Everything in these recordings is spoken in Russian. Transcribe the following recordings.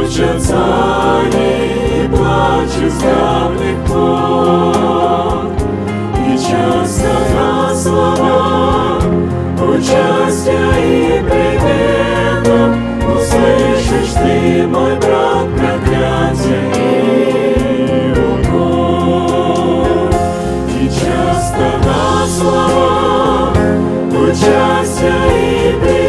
Учатся они и плачут с пор. И часто на слова участия и примета Услышишь ты, мой брат, проклятие и укор. И часто на слова участия и примета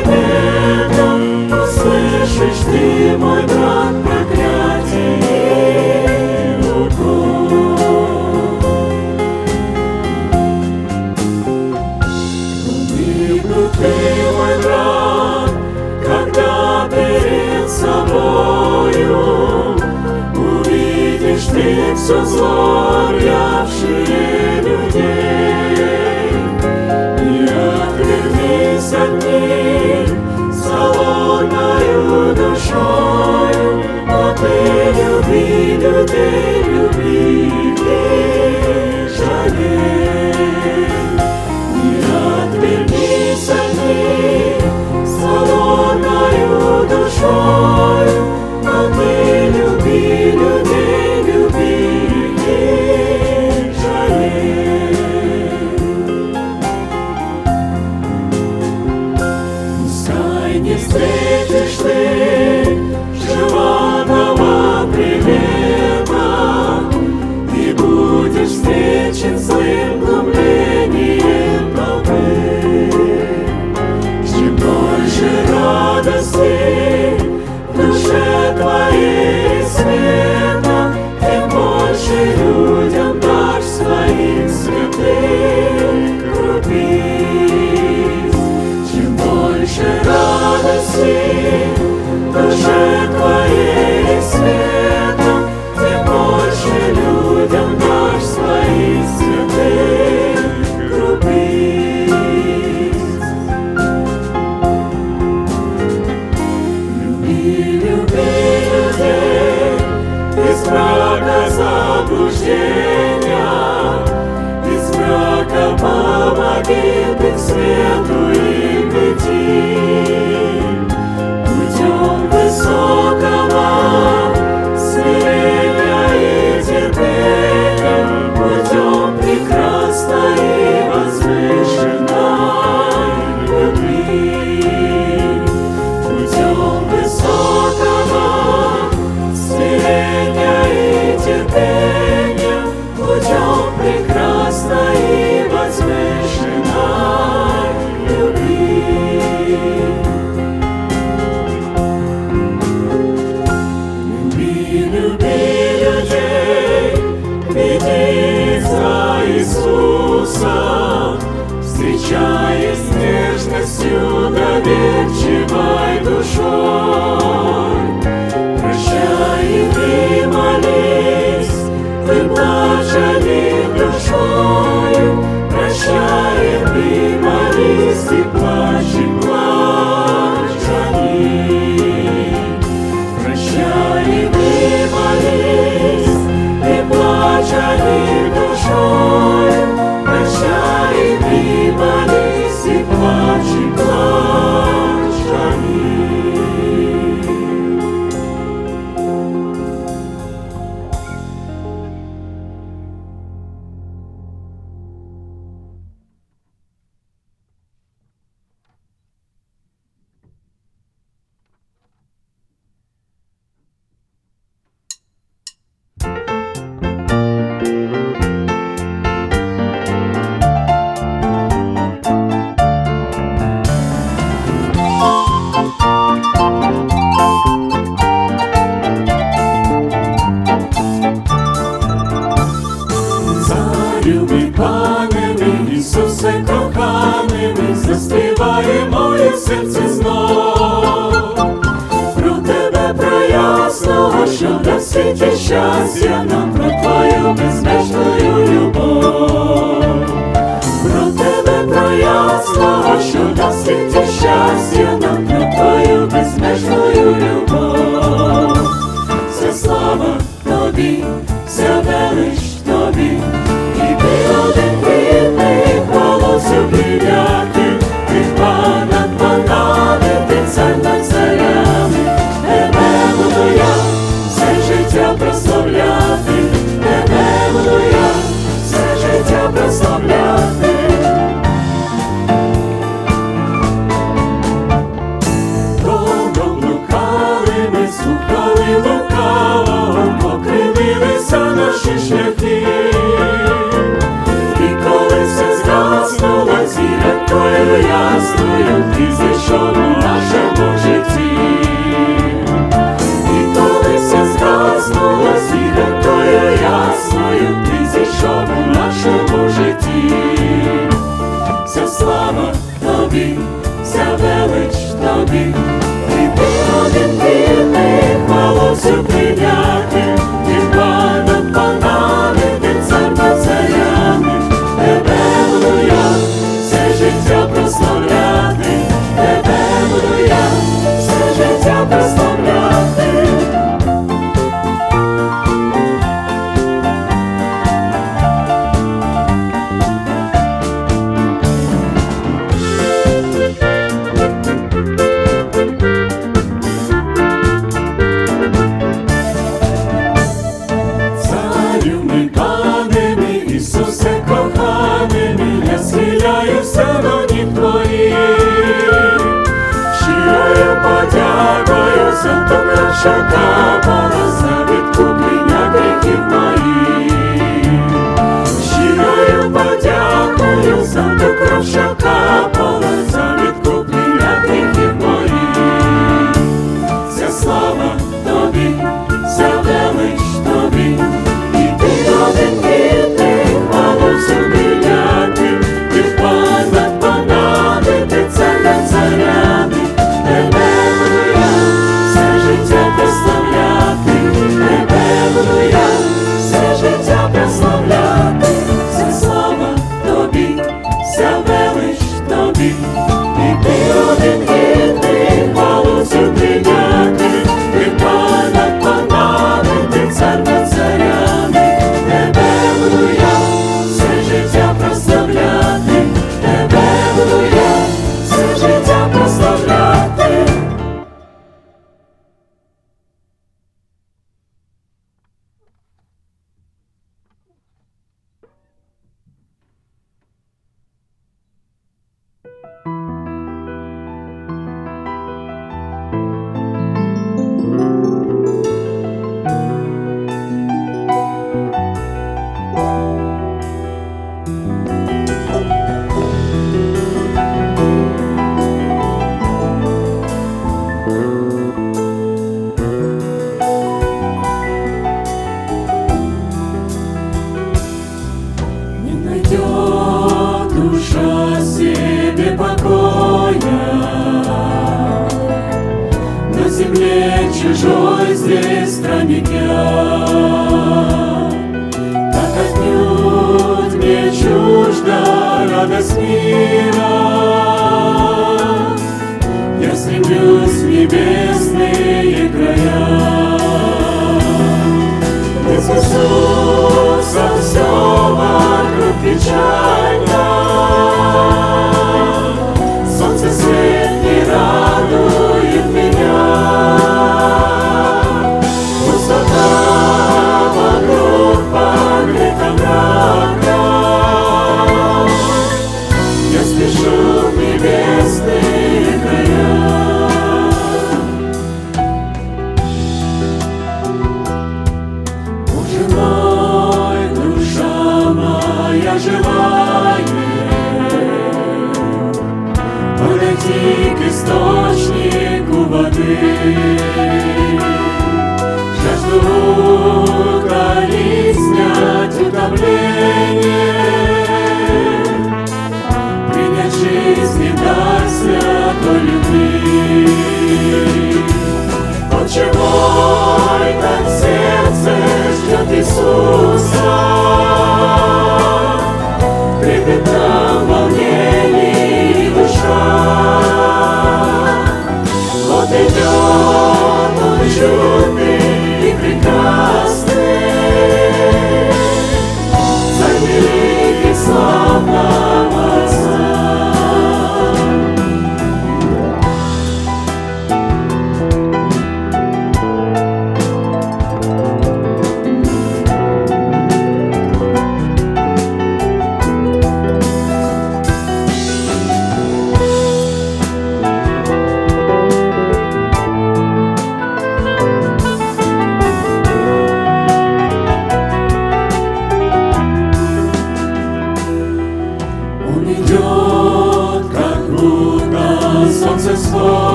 ты все зло людей. И отвернись от них солоною душою, а ты люби людей, люби их, жалей. И отвернись от них солоною душою, а ты Душе Твоей светом Ты больше людям дашь свои цветы Любить Люби, люби людей Из мрака заблуждения Из мрака помоги быть светлым. Душою,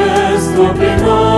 Just open up.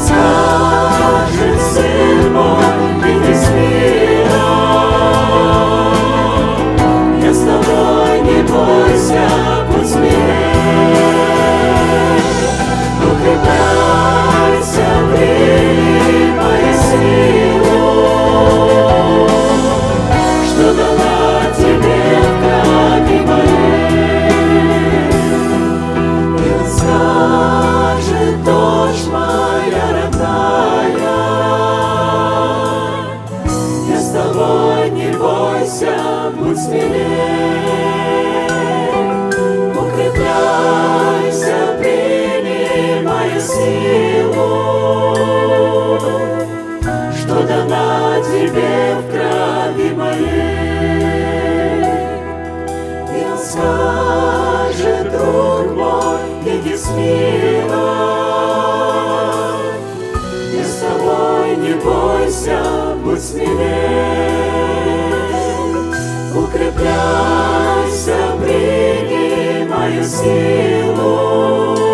скажет сын и не смело. Я с тобой не бойся, пусть смелее. Ну, будь смелее, укрепляйся, принимай силу.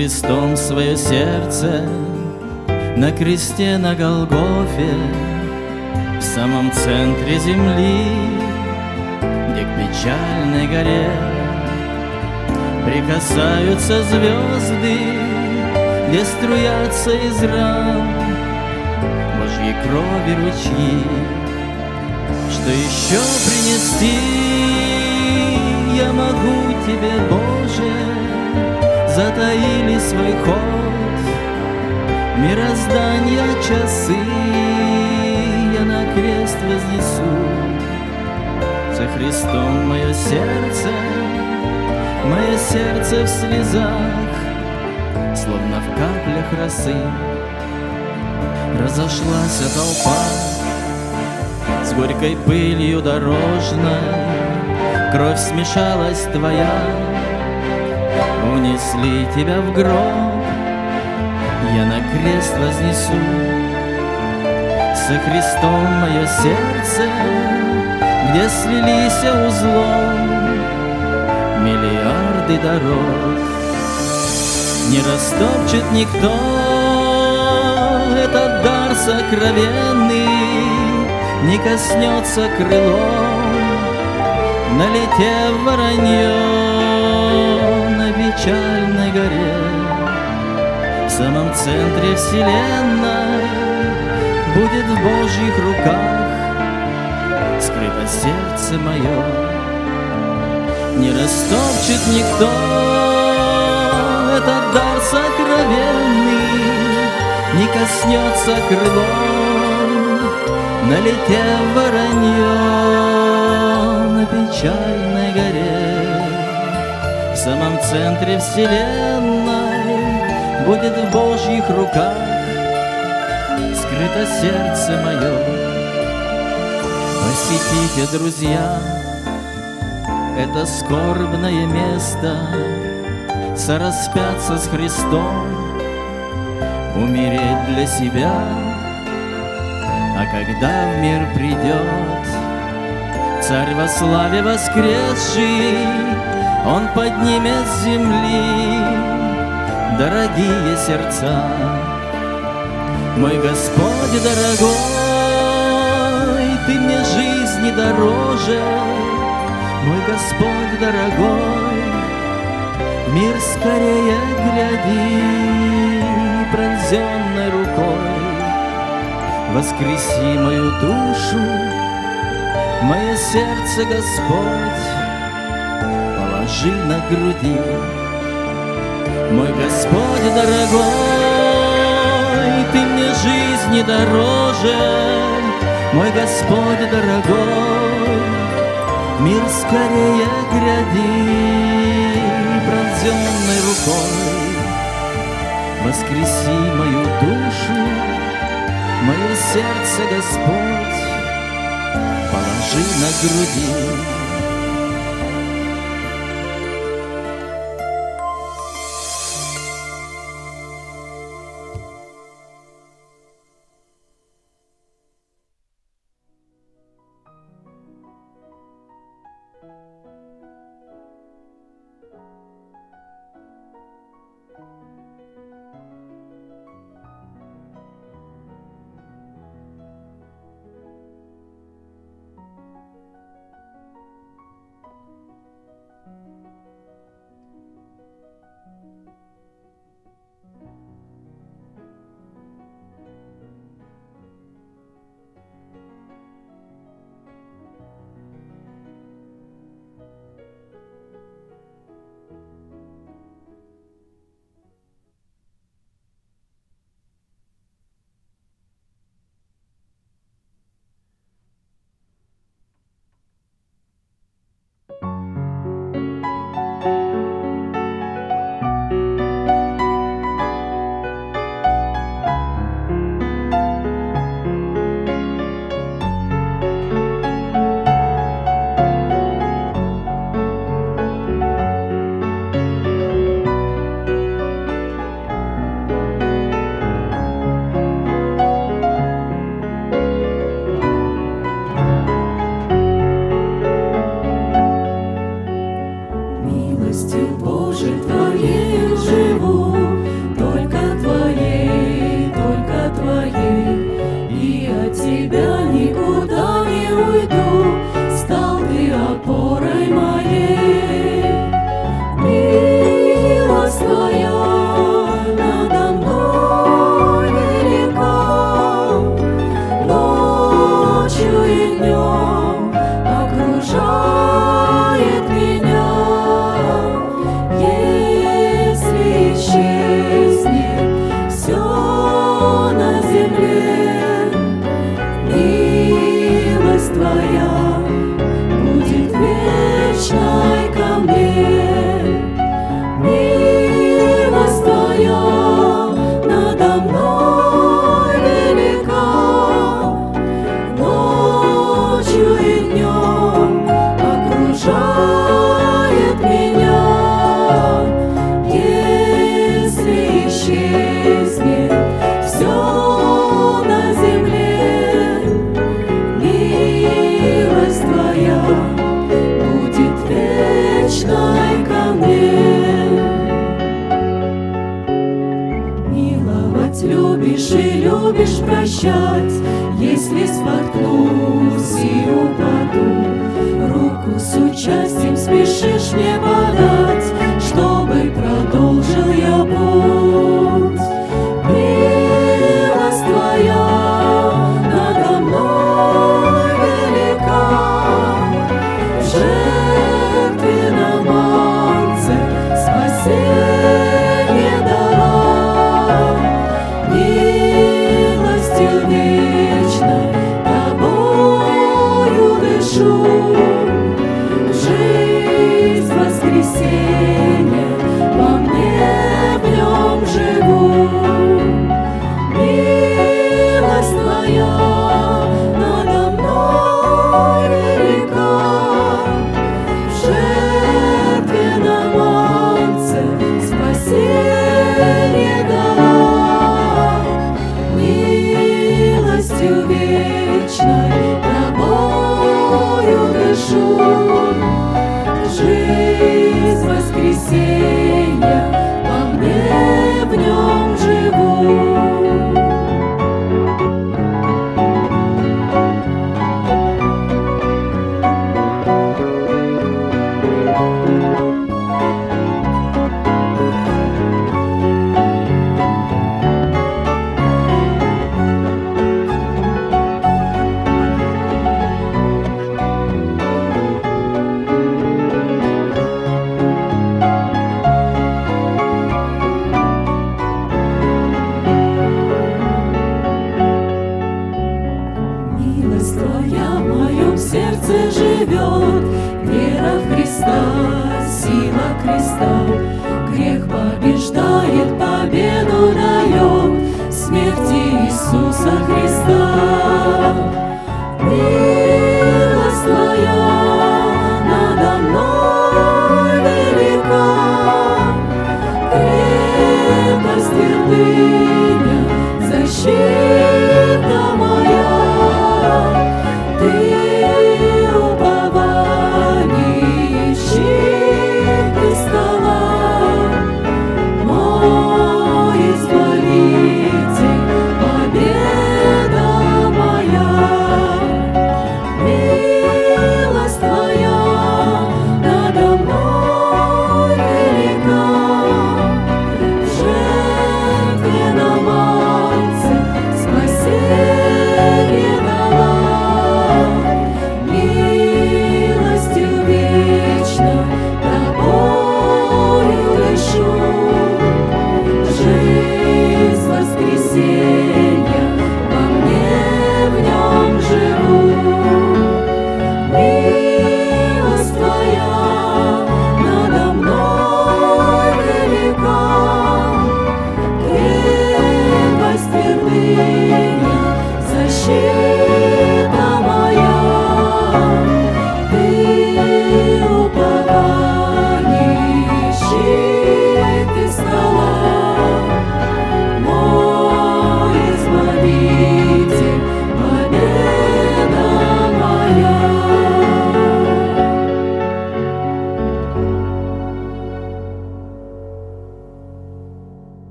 Со Христом свое сердце На кресте на Голгофе В самом центре земли Где к печальной горе Прикасаются звезды Где струятся из ран Божьей крови ручьи Что еще принести я могу тебе, Боже? Затаили свой ход. Мироздания часы я на крест вознесу. За Христом мое сердце, мое сердце в слезах Словно в каплях росы. Разошлась толпа С горькой пылью дорожной. Кровь смешалась твоя Унесли тебя в гроб, я на крест вознесу. Со Христом мое сердце, где слились узлом миллиарды дорог. Не растопчет никто этот дар сокровенный, не коснется крылом, налетев воронье печальной горе, В самом центре вселенной Будет в Божьих руках Скрыто сердце мое. Не растопчет никто Этот дар сокровенный, Не коснется крылом, Налетев воронье на горе самом центре вселенной Будет в Божьих руках Скрыто сердце мое. Посетите, друзья, это скорбное место Сораспяться с Христом Умереть для себя. А когда в мир придет Царь во славе воскресший он поднимет с земли дорогие сердца. Мой Господь дорогой, Ты мне жизни дороже, Мой Господь дорогой, Мир скорее гляди пронзенной рукой, Воскреси мою душу, мое сердце, Господь, положи на груди. Мой Господь дорогой, Ты мне жизни дороже, Мой Господь дорогой, Мир скорее гряди пронзенной рукой. Воскреси мою душу, мое сердце, Господь, положи на груди.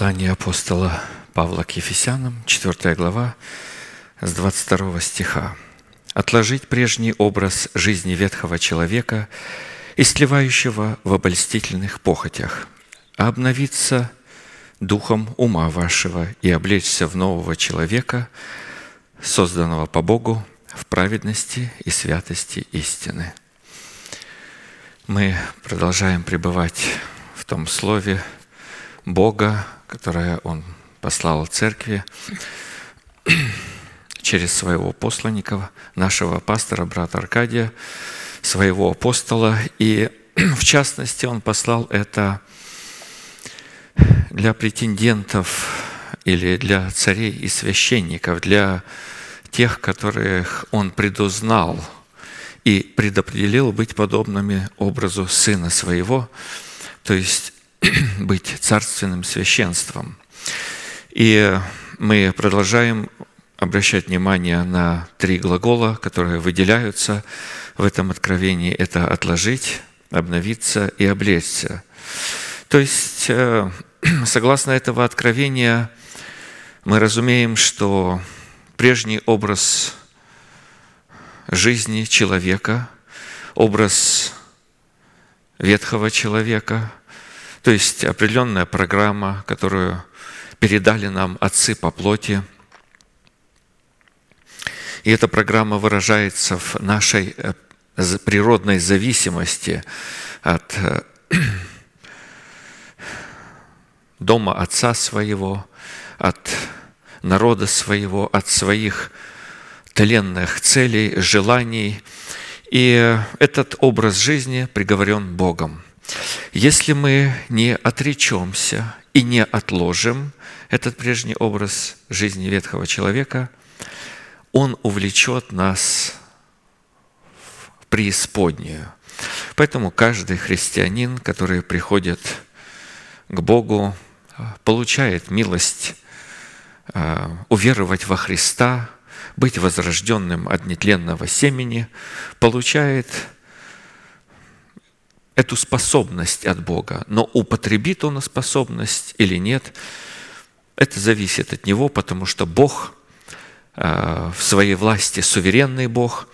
Послание апостола Павла к Ефесянам, 4 глава, с 22 стиха. «Отложить прежний образ жизни ветхого человека, истлевающего в обольстительных похотях, а обновиться духом ума вашего и облечься в нового человека, созданного по Богу в праведности и святости истины». Мы продолжаем пребывать в том слове Бога, которое Он послал церкви через своего посланника, нашего пастора, брата Аркадия, своего апостола. И в частности, он послал это для претендентов или для царей и священников, для тех, которых он предузнал и предопределил быть подобными образу Сына Своего, то есть быть царственным священством. И мы продолжаем обращать внимание на три глагола, которые выделяются в этом откровении. Это «отложить», «обновиться» и «облечься». То есть, э, согласно этого откровения, мы разумеем, что прежний образ жизни человека, образ ветхого человека, то есть определенная программа, которую передали нам отцы по плоти. И эта программа выражается в нашей э, природной зависимости от э, дома отца своего, от народа своего, от своих тленных целей, желаний. И этот образ жизни приговорен Богом. Если мы не отречемся и не отложим этот прежний образ жизни ветхого человека, он увлечет нас в преисподнюю. Поэтому каждый христианин, который приходит к Богу, получает милость э, уверовать во Христа, быть возрожденным от нетленного семени, получает эту способность от Бога. Но употребит он способность или нет, это зависит от него, потому что Бог э, в своей власти суверенный Бог,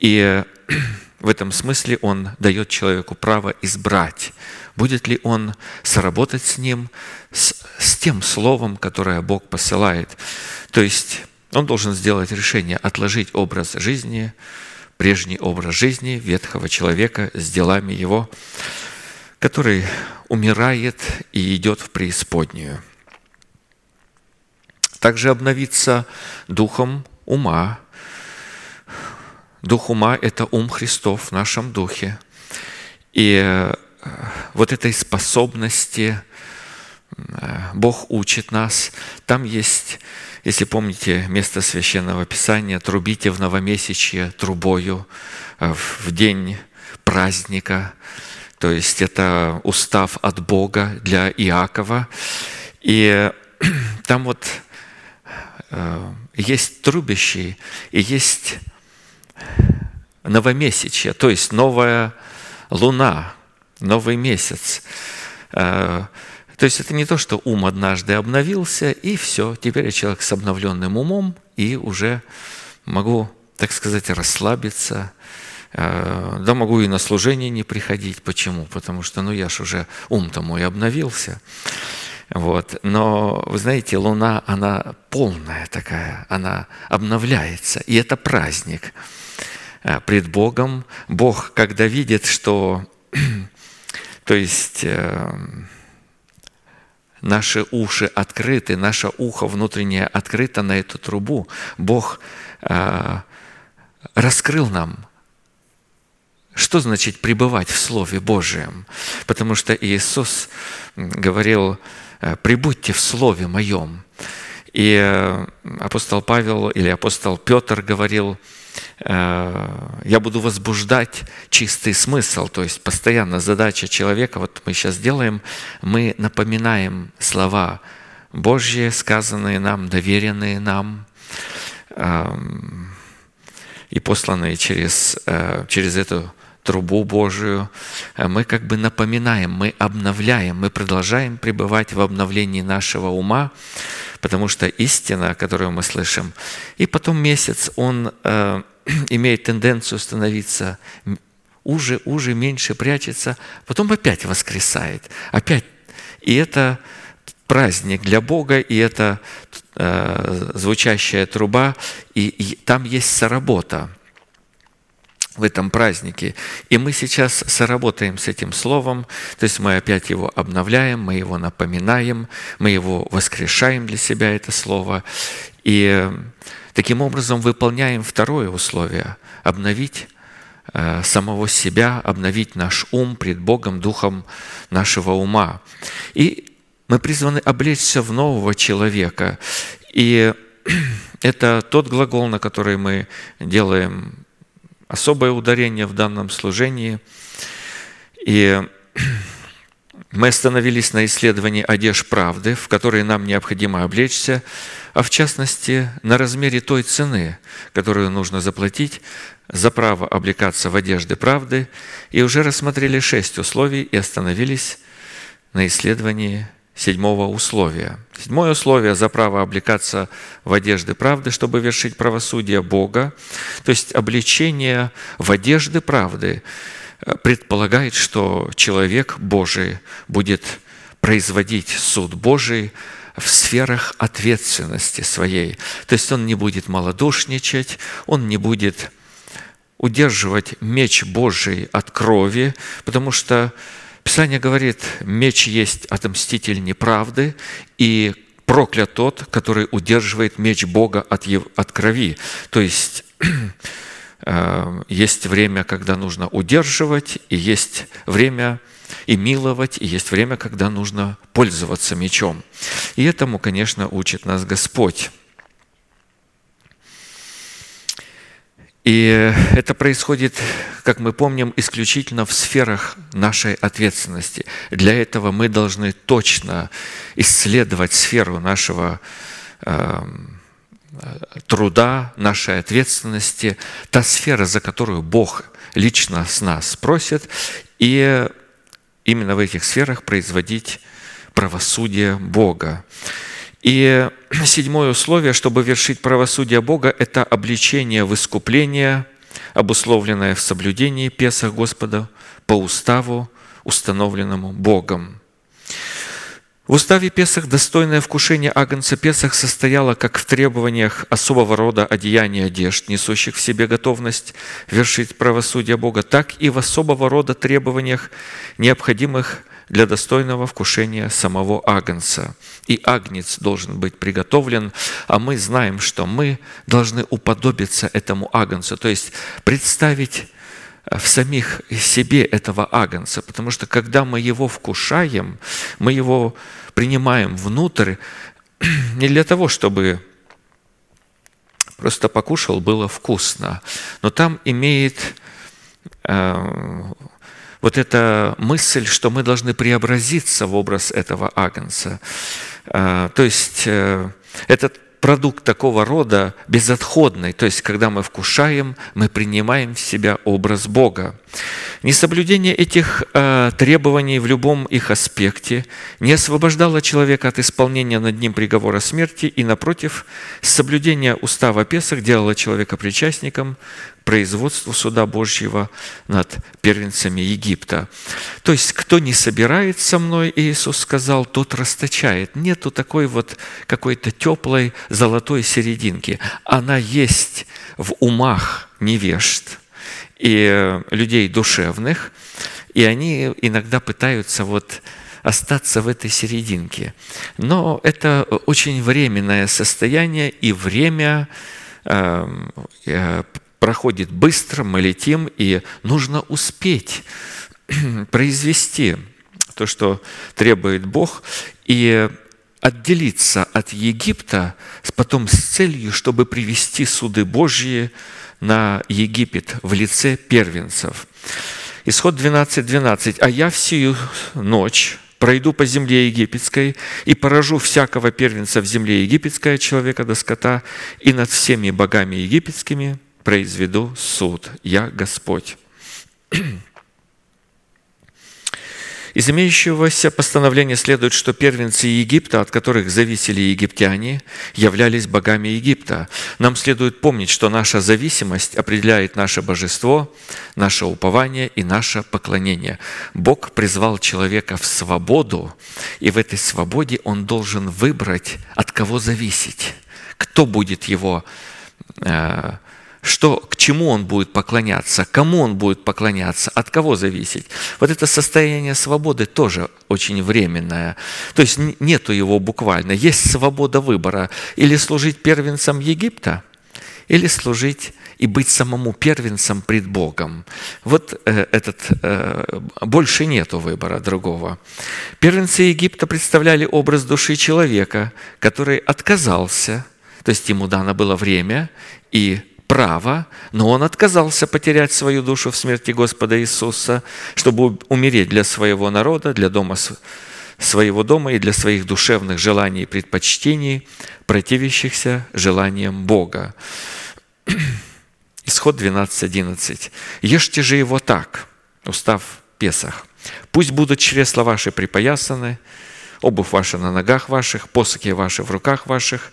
и в этом смысле Он дает человеку право избрать, будет ли он соработать с ним, с, с тем словом, которое Бог посылает. То есть он должен сделать решение отложить образ жизни, прежний образ жизни ветхого человека с делами его, который умирает и идет в преисподнюю. Также обновиться духом ума. Дух ума – это ум Христов в нашем духе. И э, вот этой способности э, Бог учит нас. Там есть если помните место Священного Писания, трубите в новомесячье трубою э, в день праздника. То есть это устав от Бога для Иакова. И там вот э, есть трубящий и есть новомесячье, то есть новая луна, новый месяц. То есть это не то, что ум однажды обновился, и все, теперь я человек с обновленным умом, и уже могу, так сказать, расслабиться, э, да могу и на служение не приходить. Почему? Потому что, ну, я ж уже ум-то мой обновился. Вот. Но, вы знаете, Луна, она полная такая, она обновляется. И это праздник э, пред Богом. Бог, когда видит, что, то есть, э, наши уши открыты, наше ухо внутреннее открыто на эту трубу. Бог э, раскрыл нам, что значит пребывать в Слове Божьем. Потому что Иисус говорил, «Э, прибудьте в Слове Моем. И э, апостол Павел или апостол Петр говорил, я буду возбуждать чистый смысл, то есть постоянно задача человека, вот мы сейчас делаем, мы напоминаем слова Божьи, сказанные нам, доверенные нам, эм, и посланные через, э, через эту трубу Божию, э, мы как бы напоминаем, мы обновляем, мы продолжаем пребывать в обновлении нашего ума, потому что истина, которую мы слышим, и потом месяц, он э, имеет тенденцию становиться уже, уже, меньше прячется, потом опять воскресает, опять. И это праздник для Бога, и это э, звучащая труба, и, и там есть соработа в этом празднике. И мы сейчас соработаем с этим словом, то есть мы опять его обновляем, мы его напоминаем, мы его воскрешаем для себя, это слово. И таким образом выполняем второе условие – обновить э, самого себя, обновить наш ум пред Богом, духом нашего ума. И мы призваны облечься в нового человека. И это тот глагол, на который мы делаем особое ударение в данном служении. И мы остановились на исследовании одежд правды, в которой нам необходимо облечься, а в частности на размере той цены, которую нужно заплатить за право облекаться в одежды правды, и уже рассмотрели шесть условий и остановились на исследовании седьмого условия. Седьмое условие за право облекаться в одежды правды, чтобы вершить правосудие Бога, то есть обличение в одежды правды. э, предполагает, что человек Божий будет производить суд Божий в сферах ответственности своей. То есть он не будет малодушничать, он не будет удерживать меч Божий от крови, потому что Писание говорит, меч есть отомститель неправды, и проклят тот, который удерживает меч Бога от, от крови. То есть э, есть время, когда нужно удерживать, и есть время и миловать, и есть время, когда нужно пользоваться мечом. И этому, конечно, учит нас Господь. И это происходит, как мы помним, исключительно в сферах нашей ответственности. Для этого мы должны точно исследовать сферу нашего э, труда, нашей ответственности, та сфера, за которую Бог лично с нас просит, и именно в этих сферах производить правосудие Бога. И седьмое условие, чтобы вершить правосудие Бога, это обличение в искупление, обусловленное в соблюдении Песах Господа по уставу, установленному Богом. В уставе Песах достойное вкушение Агнца Песах состояло как в требованиях особого рода одеяния одежд, несущих в себе готовность вершить правосудие Бога, так и в особого рода требованиях, необходимых для достойного вкушения самого агнца. И агнец должен быть приготовлен, а мы знаем, что мы должны уподобиться этому агнцу, то есть представить э, в самих себе этого агнца, потому что когда мы его вкушаем, мы его принимаем внутрь не для того, чтобы просто покушал, было вкусно, но там имеет э, вот эта мысль, что мы должны преобразиться в образ этого агнца. А, то есть э, этот продукт такого рода безотходный, то есть когда мы вкушаем, мы принимаем в себя образ Бога. Несоблюдение этих э, требований в любом их аспекте не освобождало человека от исполнения над ним приговора смерти, и, напротив, соблюдение устава Песах делало человека причастником производству суда Божьего над первенцами Египта. То есть, кто не собирает со мной, Иисус сказал, тот расточает. Нету такой вот какой-то теплой золотой серединки. Она есть в умах невежд и людей душевных, и они иногда пытаются вот остаться в этой серединке. Но это очень временное состояние и время эм, э, проходит быстро, мы летим, и нужно успеть произвести то, что требует Бог, и отделиться от Египта потом с целью, чтобы привести суды Божьи на Египет в лице первенцев. Исход 12.12. 12. «А я всю ночь пройду по земле египетской и поражу всякого первенца в земле египетской, человека до скота, и над всеми богами египетскими произведу суд. Я Господь. Из имеющегося постановления следует, что первенцы Египта, от которых зависели египтяне, являлись богами Египта. Нам следует помнить, что наша зависимость определяет наше божество, наше упование и наше поклонение. Бог призвал человека в свободу, и в этой свободе он должен выбрать, от кого зависеть, кто будет его э, что, к чему он будет поклоняться, кому он будет поклоняться, от кого зависеть. Вот это состояние свободы тоже очень временное. То есть нету его буквально. Есть свобода выбора. Или служить первенцам Египта, или служить и быть самому первенцем пред Богом. Вот э, этот, э, больше нету выбора другого. Первенцы Египта представляли образ души человека, который отказался, то есть ему дано было время и право, но он отказался потерять свою душу в смерти Господа Иисуса, чтобы умереть для своего народа, для дома своего дома и для своих душевных желаний и предпочтений, противящихся желаниям Бога. Исход 12.11. «Ешьте же его так, устав Песах. Пусть будут чресла ваши припоясаны, обувь ваша на ногах ваших, посоки ваши в руках ваших,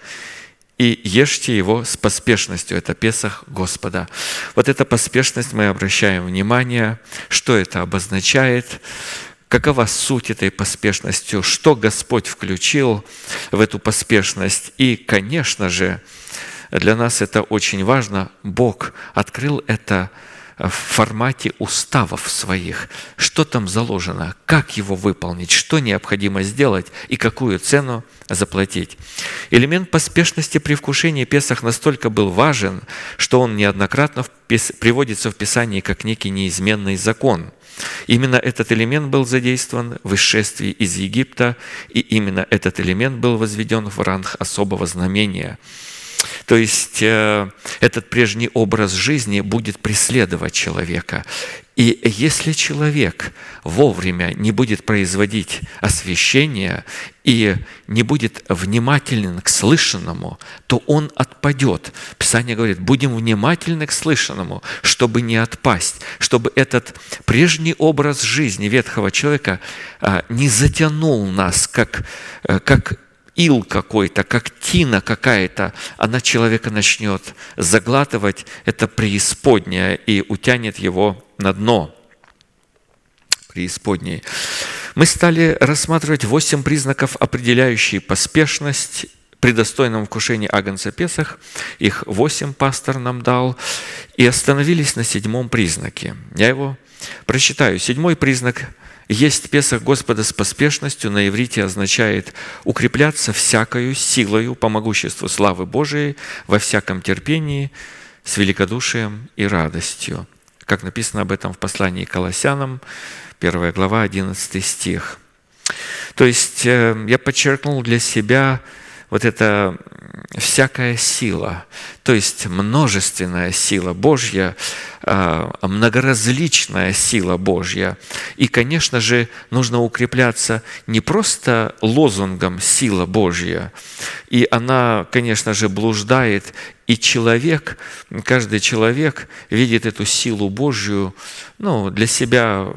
и ешьте его с поспешностью. Это Песах Господа. Вот эта поспешность мы обращаем внимание, что это обозначает, какова суть этой поспешностью, что Господь включил в эту поспешность. И, конечно же, для нас это очень важно. Бог открыл это в формате уставов своих. Что там заложено, как его выполнить, что необходимо сделать и какую цену заплатить. Элемент поспешности при вкушении Песах настолько был важен, что он неоднократно приводится в Писании как некий неизменный закон. Именно этот элемент был задействован в исшествии из Египта, и именно этот элемент был возведен в ранг особого знамения – то есть э, этот прежний образ жизни будет преследовать человека. И если человек вовремя не будет производить освящение и не будет внимателен к слышанному, то он отпадет. Писание говорит, будем внимательны к слышанному, чтобы не отпасть, чтобы этот прежний образ жизни ветхого человека а, не затянул нас, как, э, как ил какой-то, как тина какая-то, она человека начнет заглатывать, это преисподняя, и утянет его на дно преисподней. Мы стали рассматривать восемь признаков, определяющие поспешность при достойном вкушении Агнца Песах. Их восемь пастор нам дал. И остановились на седьмом признаке. Я его прочитаю. Седьмой признак есть Песах Господа с поспешностью на иврите означает укрепляться всякою силою по могуществу славы Божией во всяком терпении с великодушием и радостью. Как написано об этом в послании Колоссянам, 1 глава, 11 стих. То есть э, я подчеркнул для себя вот это всякая сила, то есть множественная сила Божья, а, многоразличная сила Божья. И, конечно же, нужно укрепляться не просто лозунгом «сила Божья», и она, конечно же, блуждает, и человек, каждый человек видит эту силу Божью, ну, для себя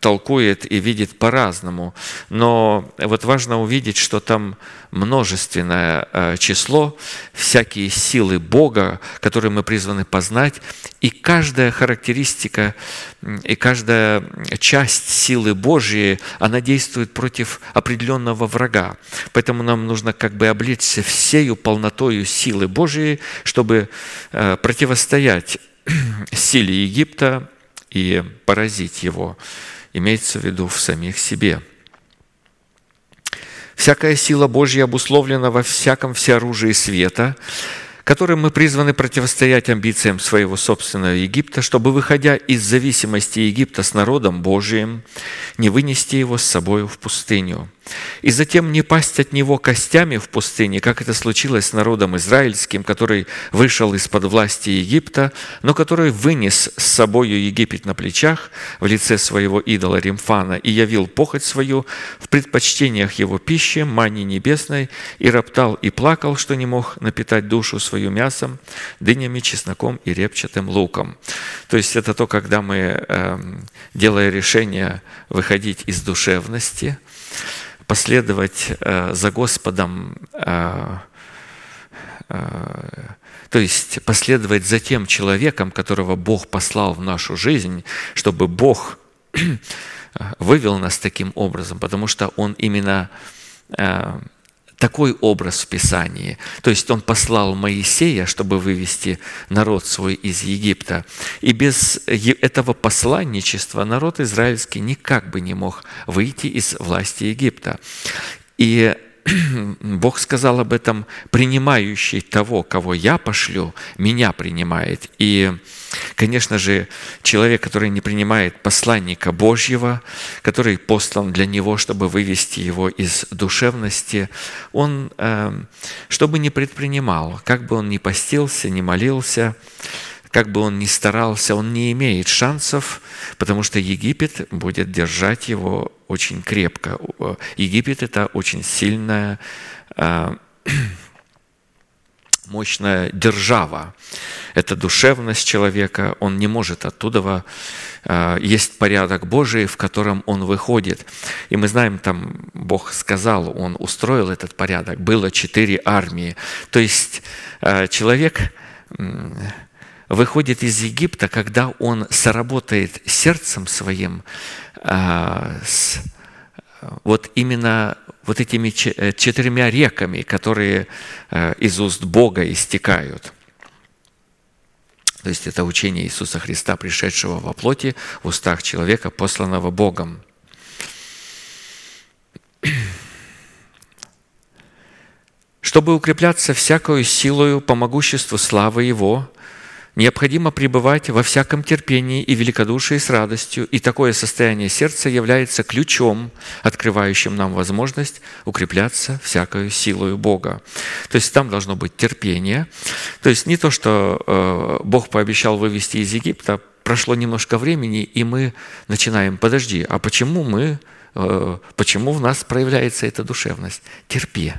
толкует и видит по-разному. Но вот важно увидеть, что там множественное э, число, всякие силы Бога, которые мы призваны познать, и каждая характеристика, и каждая часть силы Божьей, она действует против определенного врага. Поэтому нам нужно как бы облечься всею полнотою силы Божьей, чтобы э, противостоять силе Египта и поразить его, имеется в виду в самих себе – Всякая сила Божья обусловлена во всяком всеоружии света, которым мы призваны противостоять амбициям своего собственного Египта, чтобы, выходя из зависимости Египта с народом Божиим, не вынести его с собой в пустыню – и затем не пасть от него костями в пустыне, как это случилось с народом израильским, который вышел из-под власти Египта, но который вынес с собою Египет на плечах в лице своего идола Римфана и явил похоть свою в предпочтениях его пищи, мани небесной, и роптал и плакал, что не мог напитать душу свою мясом, дынями, чесноком и репчатым луком. То есть это то, когда мы, эм, делая решение выходить из душевности, последовать э, за Господом, э, э, то есть последовать за тем человеком, которого Бог послал в нашу жизнь, чтобы Бог вывел нас таким образом, потому что Он именно такой образ в Писании. То есть он послал Моисея, чтобы вывести народ свой из Египта. И без этого посланничества народ израильский никак бы не мог выйти из власти Египта. И Бог сказал об этом, принимающий того, кого я пошлю, меня принимает. И, конечно же, человек, который не принимает посланника Божьего, который послан для него, чтобы вывести его из душевности, он, эм, что бы ни предпринимал, как бы он ни постился, ни молился, как бы он ни старался, он не имеет шансов, потому что Египет будет держать его очень крепко. Египет – это очень сильная а, мощная держава. Это душевность человека, он не может оттуда, э, есть порядок Божий, в котором он выходит. И мы знаем, там Бог сказал, он устроил этот порядок, было четыре армии. То есть э, человек выходит из Египта, когда он соработает сердцем своим э, с вот именно вот этими э, четырьмя реками, которые э, из уст Бога истекают. То есть это учение Иисуса Христа, пришедшего во плоти в устах человека, посланного Богом. Чтобы укрепляться всякою силою по могуществу славы Его, Необходимо пребывать во всяком терпении и великодушии с радостью, и такое состояние сердца является ключом, открывающим нам возможность укрепляться всякою силою Бога. То есть там должно быть терпение. То есть не то, что э, Бог пообещал вывести из Египта, прошло немножко времени, и мы начинаем, подожди, а почему мы, э, почему в нас проявляется эта душевность? Терпи.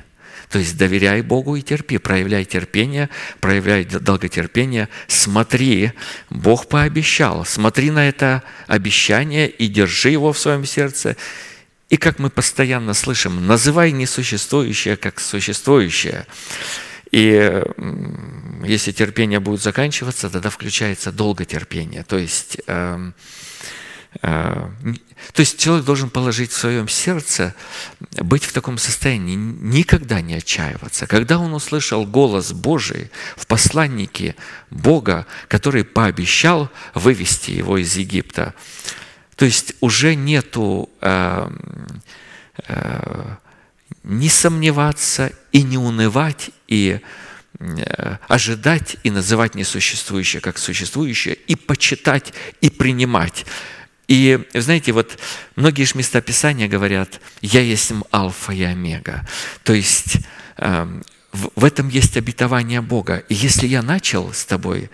То есть доверяй Богу и терпи, проявляй терпение, проявляй долготерпение, смотри, Бог пообещал, смотри на это обещание и держи его в своем сердце. И как мы постоянно слышим, называй несуществующее как существующее. И если терпение будет заканчиваться, тогда включается долготерпение. То есть эм, то есть человек должен положить в своем сердце, быть в таком состоянии, никогда не отчаиваться. Когда он услышал голос Божий в посланнике Бога, который пообещал вывести его из Египта, то есть уже нету э, э, не сомневаться и не унывать, и э, ожидать и называть несуществующее как существующее, и почитать, и принимать. И, знаете, вот многие же места Писания говорят, «Я есть Алфа и Омега». То есть эм, в этом есть обетование Бога. И если я начал с тобой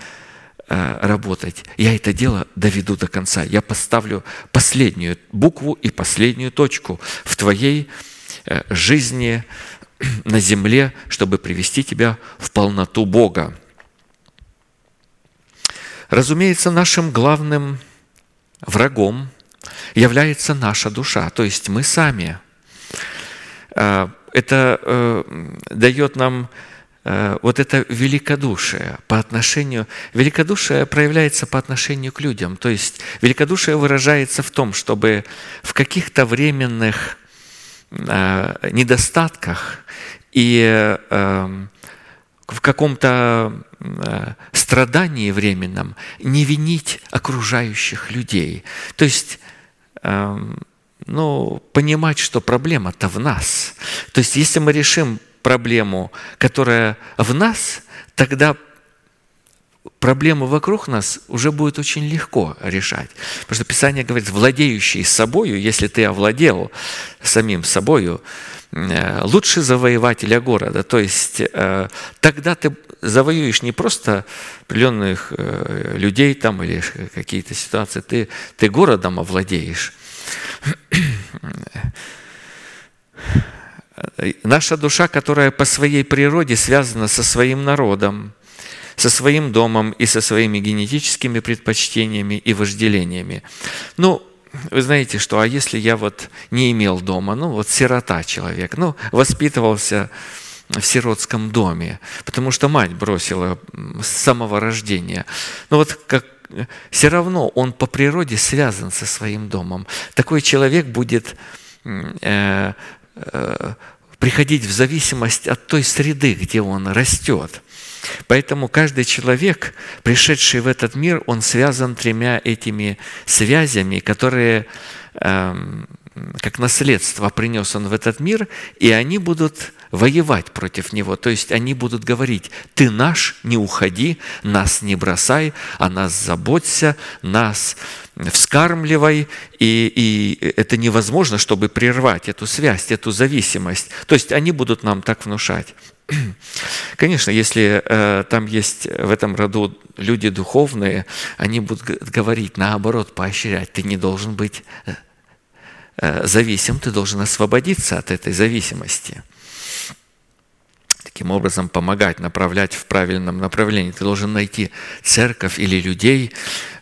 э, работать, я это дело доведу до конца. Я поставлю последнюю букву и последнюю точку в твоей э, жизни на земле, чтобы привести тебя в полноту Бога. Разумеется, нашим главным – врагом является наша душа, то есть мы сами. Э, это э, дает нам э, вот это великодушие по отношению... Великодушие проявляется по отношению к людям. То есть великодушие выражается в том, чтобы в каких-то временных недостатках и в каком-то э, страдании временном не винить окружающих людей. То есть, эм, ну, понимать, что проблема-то в нас. То есть, если мы решим проблему, которая в нас, тогда проблему вокруг нас уже будет очень легко решать. Потому что Писание говорит, владеющий собою, если ты овладел самим собою, Э, лучше завоевателя города. То есть э, тогда ты завоюешь не просто определенных э, людей там или какие-то ситуации, ты, ты городом овладеешь. Наша душа, которая по своей природе связана со своим народом, со своим домом и со своими генетическими предпочтениями и вожделениями. Ну, вы знаете, что, а если я вот не имел дома, ну вот сирота человек, ну воспитывался в сиротском доме, потому что мать бросила с самого рождения. Но вот как все равно он по природе связан со своим домом. Такой человек будет э, э, приходить в зависимость от той среды, где он растет. Поэтому каждый человек, пришедший в этот мир, он связан тремя этими связями, которые эм, как наследство принес он в этот мир, и они будут воевать против него. То есть они будут говорить, ты наш, не уходи, нас не бросай, о нас заботься, нас вскармливай, и, и это невозможно, чтобы прервать эту связь, эту зависимость. То есть они будут нам так внушать. Конечно, если э, там есть в этом роду люди духовные, они будут говорить наоборот, поощрять. Ты не должен быть э, э зависим, ты должен освободиться от этой зависимости. таким образом помогать, направлять в правильном направлении. Ты должен найти церковь или людей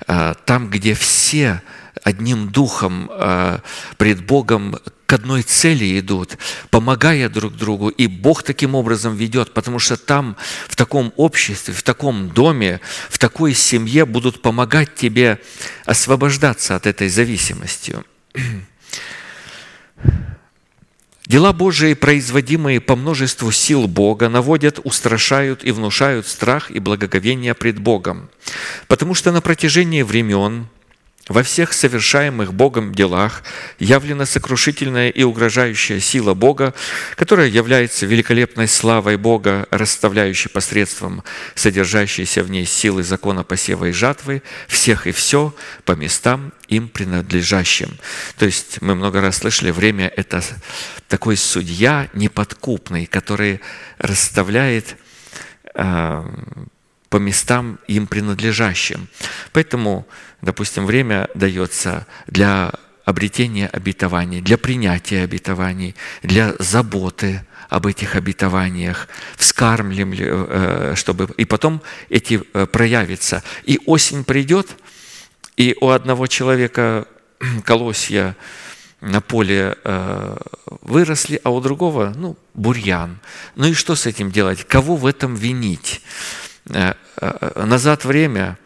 а, там, где все одним духом а, пред Богом к одной цели идут, помогая друг другу, и Бог таким образом ведет, потому что там, в таком обществе, в таком доме, в такой семье будут помогать тебе освобождаться от этой зависимости. Дела Божии, производимые по множеству сил Бога, наводят, устрашают и внушают страх и благоговение пред Богом. Потому что на протяжении времен во всех совершаемых Богом делах явлена сокрушительная и угрожающая сила Бога, которая является великолепной славой Бога, расставляющей посредством содержащейся в ней силы закона посева и жатвы всех и все по местам им принадлежащим. То есть мы много раз слышали, время – это такой судья неподкупный, который расставляет а, по местам им принадлежащим. Поэтому, допустим, время дается для обретения обетований, для принятия обетований, для заботы об этих обетованиях, вскармливаем, э, чтобы и потом эти э, проявятся. И осень придет, и у одного человека колосья на поле э, выросли, а у другого, ну, бурьян. Ну и что с этим делать? Кого в этом винить? Э, э, назад время,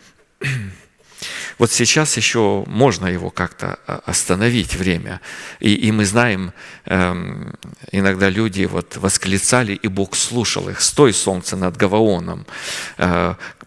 вот сейчас еще можно его как-то э, остановить время. И, и мы знаем, эм, иногда люди вот восклицали, и Бог слушал их. «Стой, солнце, над Гаваоном!»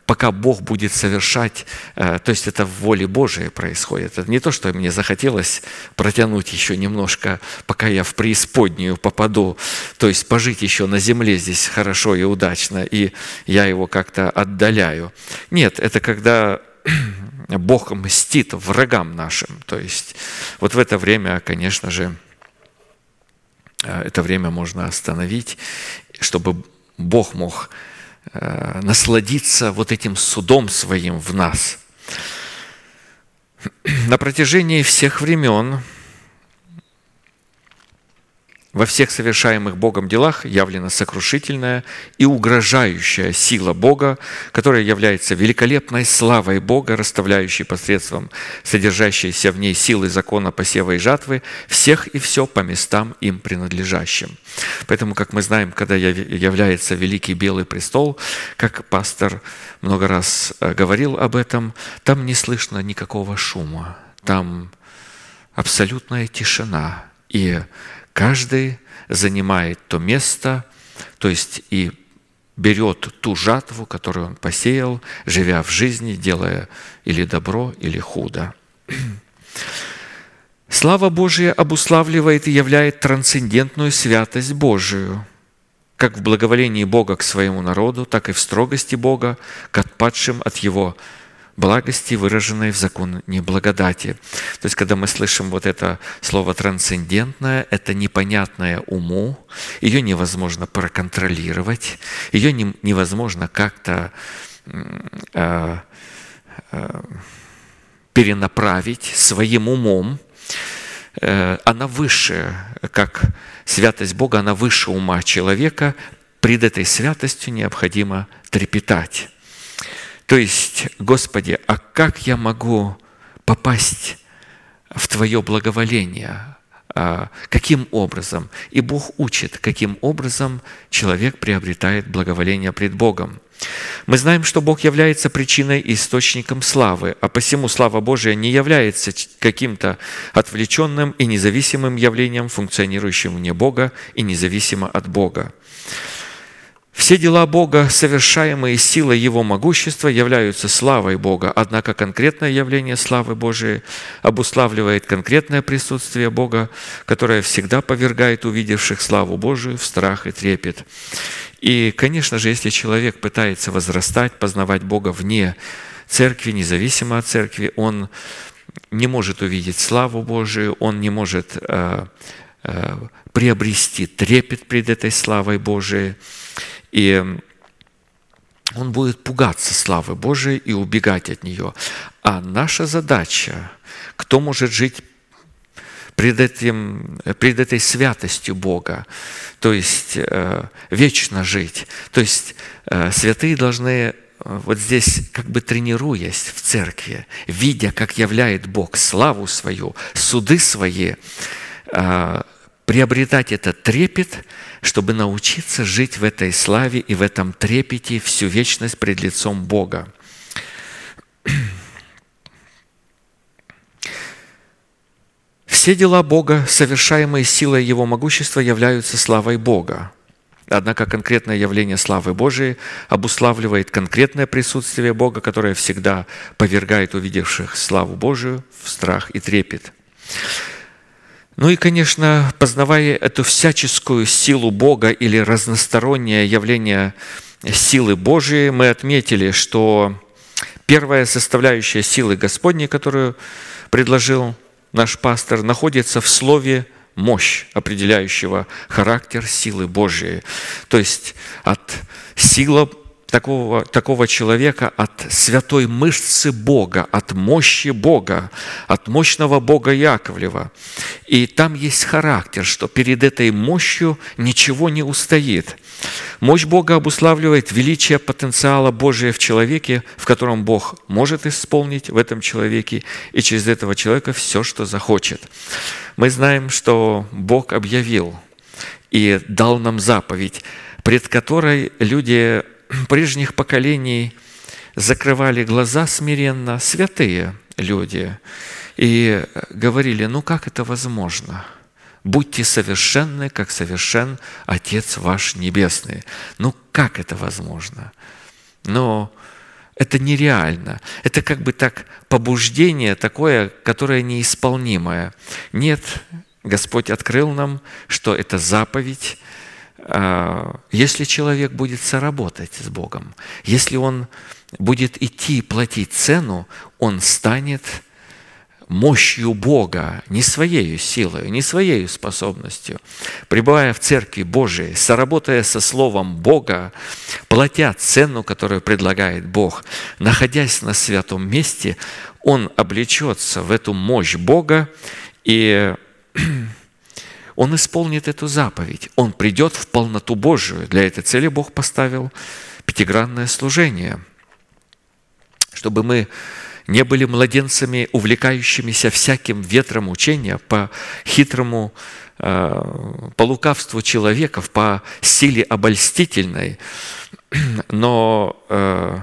Пока Бог будет совершать, то есть это в воле Божией происходит. Это не то, что мне захотелось протянуть еще немножко, пока я в преисподнюю попаду, то есть пожить еще на земле здесь хорошо и удачно, и я его как-то отдаляю. Нет, это когда Бог мстит врагам нашим. То есть вот в это время, конечно же, это время можно остановить, чтобы Бог мог Э, насладиться вот этим судом своим в нас. На протяжении всех времен во всех совершаемых Богом делах явлена сокрушительная и угрожающая сила Бога, которая является великолепной славой Бога, расставляющей посредством содержащейся в ней силы закона посева и жатвы всех и все по местам им принадлежащим. Поэтому, как мы знаем, когда является Великий Белый престол, как пастор много раз э, говорил об этом, там не слышно никакого шума, там абсолютная тишина. И Каждый занимает то место, то есть и берет ту жатву, которую он посеял, живя в жизни, делая или добро, или худо. Слава Божия обуславливает и являет трансцендентную святость Божию, как в благоволении Бога к своему народу, так и в строгости Бога к отпадшим от Его благости, выраженной в законе благодати. То есть, когда мы слышим вот это слово трансцендентное, это непонятное уму, ее невозможно проконтролировать, ее невозможно как-то э, э, перенаправить своим умом, э, она выше, как святость Бога, она выше ума человека. Пред этой святостью необходимо трепетать. То есть, Господи, а как я могу попасть в Твое благоволение? А, каким образом? И Бог учит, каким образом человек приобретает благоволение пред Богом. Мы знаем, что Бог является причиной и источником славы, а посему слава Божия не является каким-то отвлеченным и независимым явлением, функционирующим вне Бога и независимо от Бога. Все дела Бога, совершаемые силой Его могущества, являются славой Бога, однако конкретное явление славы Божией обуславливает конкретное присутствие Бога, которое всегда повергает увидевших славу Божию в страх и трепет. И, конечно же, если человек пытается возрастать, познавать Бога вне церкви, независимо от церкви, он не может увидеть славу Божию, он не может э, э, приобрести трепет пред этой славой Божией. И он будет пугаться славы Божией и убегать от нее. А наша задача, кто может жить пред, этим, пред этой святостью Бога, то есть э, вечно жить. То есть э, святые должны э, вот здесь, как бы тренируясь в церкви, видя, как являет Бог славу свою, суды свои, э, приобретать этот трепет, чтобы научиться жить в этой славе и в этом трепете всю вечность пред лицом Бога. Все дела Бога, совершаемые силой Его могущества, являются славой Бога. Однако конкретное явление славы Божией обуславливает конкретное присутствие Бога, которое всегда повергает увидевших славу Божию в страх и трепет. Ну и, конечно, познавая эту всяческую силу Бога или разностороннее явление силы Божией, мы отметили, что первая составляющая силы Господней, которую предложил наш пастор, находится в слове мощь, определяющего характер силы Божией. То есть от силы такого, такого человека от святой мышцы Бога, от мощи Бога, от мощного Бога Яковлева. И там есть характер, что перед этой мощью ничего не устоит. Мощь Бога обуславливает величие потенциала Божия в человеке, в котором Бог может исполнить в этом человеке, и через этого человека все, что захочет. Мы знаем, что Бог объявил и дал нам заповедь, пред которой люди прежних поколений закрывали глаза смиренно святые люди и говорили, ну как это возможно? Будьте совершенны, как совершен Отец ваш Небесный. Ну как это возможно? Но это нереально. Это как бы так побуждение такое, которое неисполнимое. Нет, Господь открыл нам, что это заповедь, если человек будет соработать с Богом, если он будет идти платить цену, он станет мощью Бога, не своей силой, не своей способностью. Пребывая в Церкви Божией, соработая со Словом Бога, платя цену, которую предлагает Бог, находясь на святом месте, он облечется в эту мощь Бога и он исполнит эту заповедь. Он придет в полноту Божию. Для этой цели Бог поставил пятигранное служение, чтобы мы не были младенцами, увлекающимися всяким ветром учения по хитрому, э, по лукавству человеков, по силе обольстительной, но э,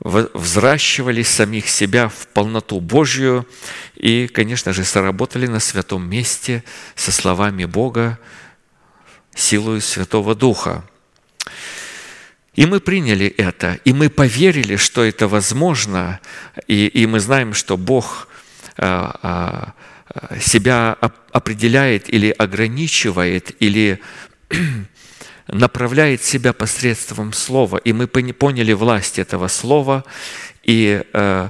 взращивали самих себя в полноту Божью и, конечно же, соработали на святом месте со словами Бога, силою Святого Духа. И мы приняли это, и мы поверили, что это возможно, и, и мы знаем, что Бог а, а, себя определяет или ограничивает, или направляет себя посредством слова. И мы поняли власть этого слова и э,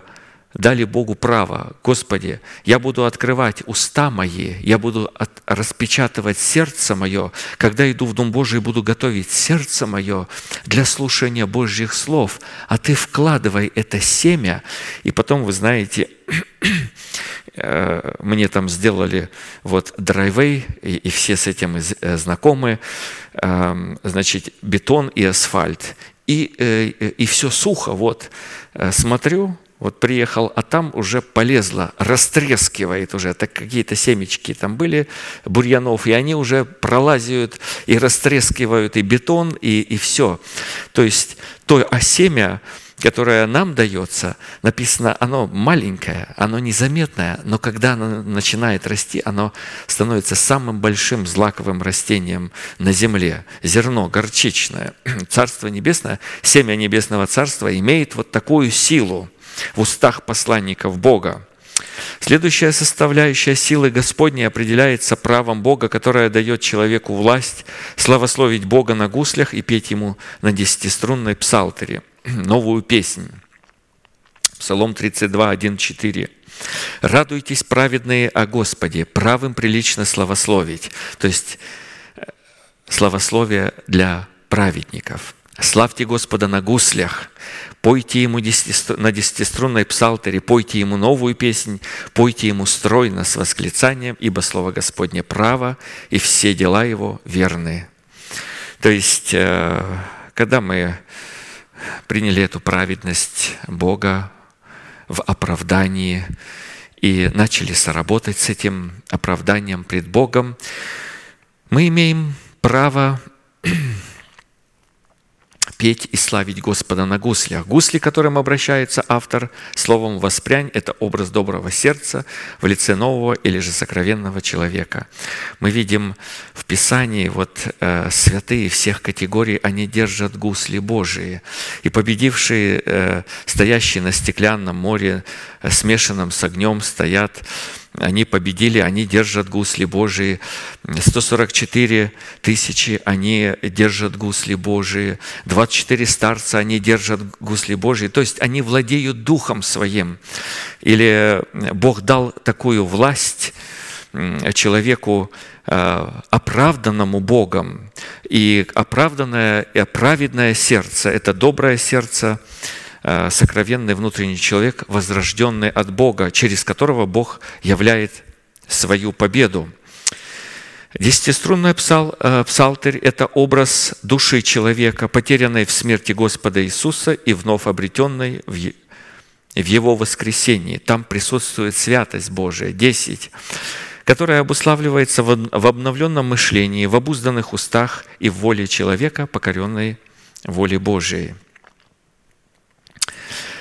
дали Богу право. Господи, я буду открывать уста мои, я буду от, распечатывать сердце мое. Когда иду в Дом Божий, буду готовить сердце мое для слушания Божьих слов. А Ты вкладывай это семя. И потом, вы знаете, мне там сделали вот драйвей, и, и все с этим э, знакомы, эм, значит, бетон и асфальт. И, э, и все сухо, вот, смотрю, вот приехал, а там уже полезло, растрескивает уже, так какие-то семечки там были, бурьянов, и они уже пролазят и растрескивают и бетон, и, и все. То есть то, а семя, которое нам дается, написано, оно маленькое, оно незаметное, но когда оно начинает расти, оно становится самым большим злаковым растением на земле. Зерно горчичное. Царство небесное, семя небесного царства имеет вот такую силу в устах посланников Бога. Следующая составляющая силы Господней определяется правом Бога, которое дает человеку власть славословить Бога на гуслях и петь Ему на десятиструнной псалтере новую песнь. Псалом 32, 1, 4. «Радуйтесь, праведные, о Господе, правым прилично славословить». То есть, э, славословие для праведников. Славьте Господа на гуслях, пойте Ему на десятиструнной псалтере, пойте Ему новую песнь, пойте Ему стройно с восклицанием, ибо Слово Господне право, и все дела Его верны. То есть, э, когда мы приняли эту праведность Бога в оправдании и начали соработать с этим оправданием пред Богом, мы имеем право петь и славить Господа на гуслях. Гусли, к которым обращается автор словом «воспрянь» – это образ доброго сердца в лице нового или же сокровенного человека. Мы видим в Писании, вот э, святые всех категорий, они держат гусли Божии. И победившие, э, стоящие на стеклянном море, э, смешанном с огнем, стоят они победили, они держат гусли Божии. 144 тысячи, они держат гусли Божии. 24 старца, они держат гусли Божии. То есть они владеют духом своим. Или Бог дал такую власть человеку, э, оправданному Богом. И оправданное праведное сердце – это доброе сердце, Э, сокровенный внутренний человек, возрожденный от Бога, через которого Бог являет свою победу. Десятиструнный псал, э, псалтырь – это образ души человека, потерянной в смерти Господа Иисуса и вновь обретенной в в Его воскресении. Там присутствует святость Божия. Десять которая обуславливается в обновленном мышлении, в обузданных устах и в воле человека, покоренной воле Божией.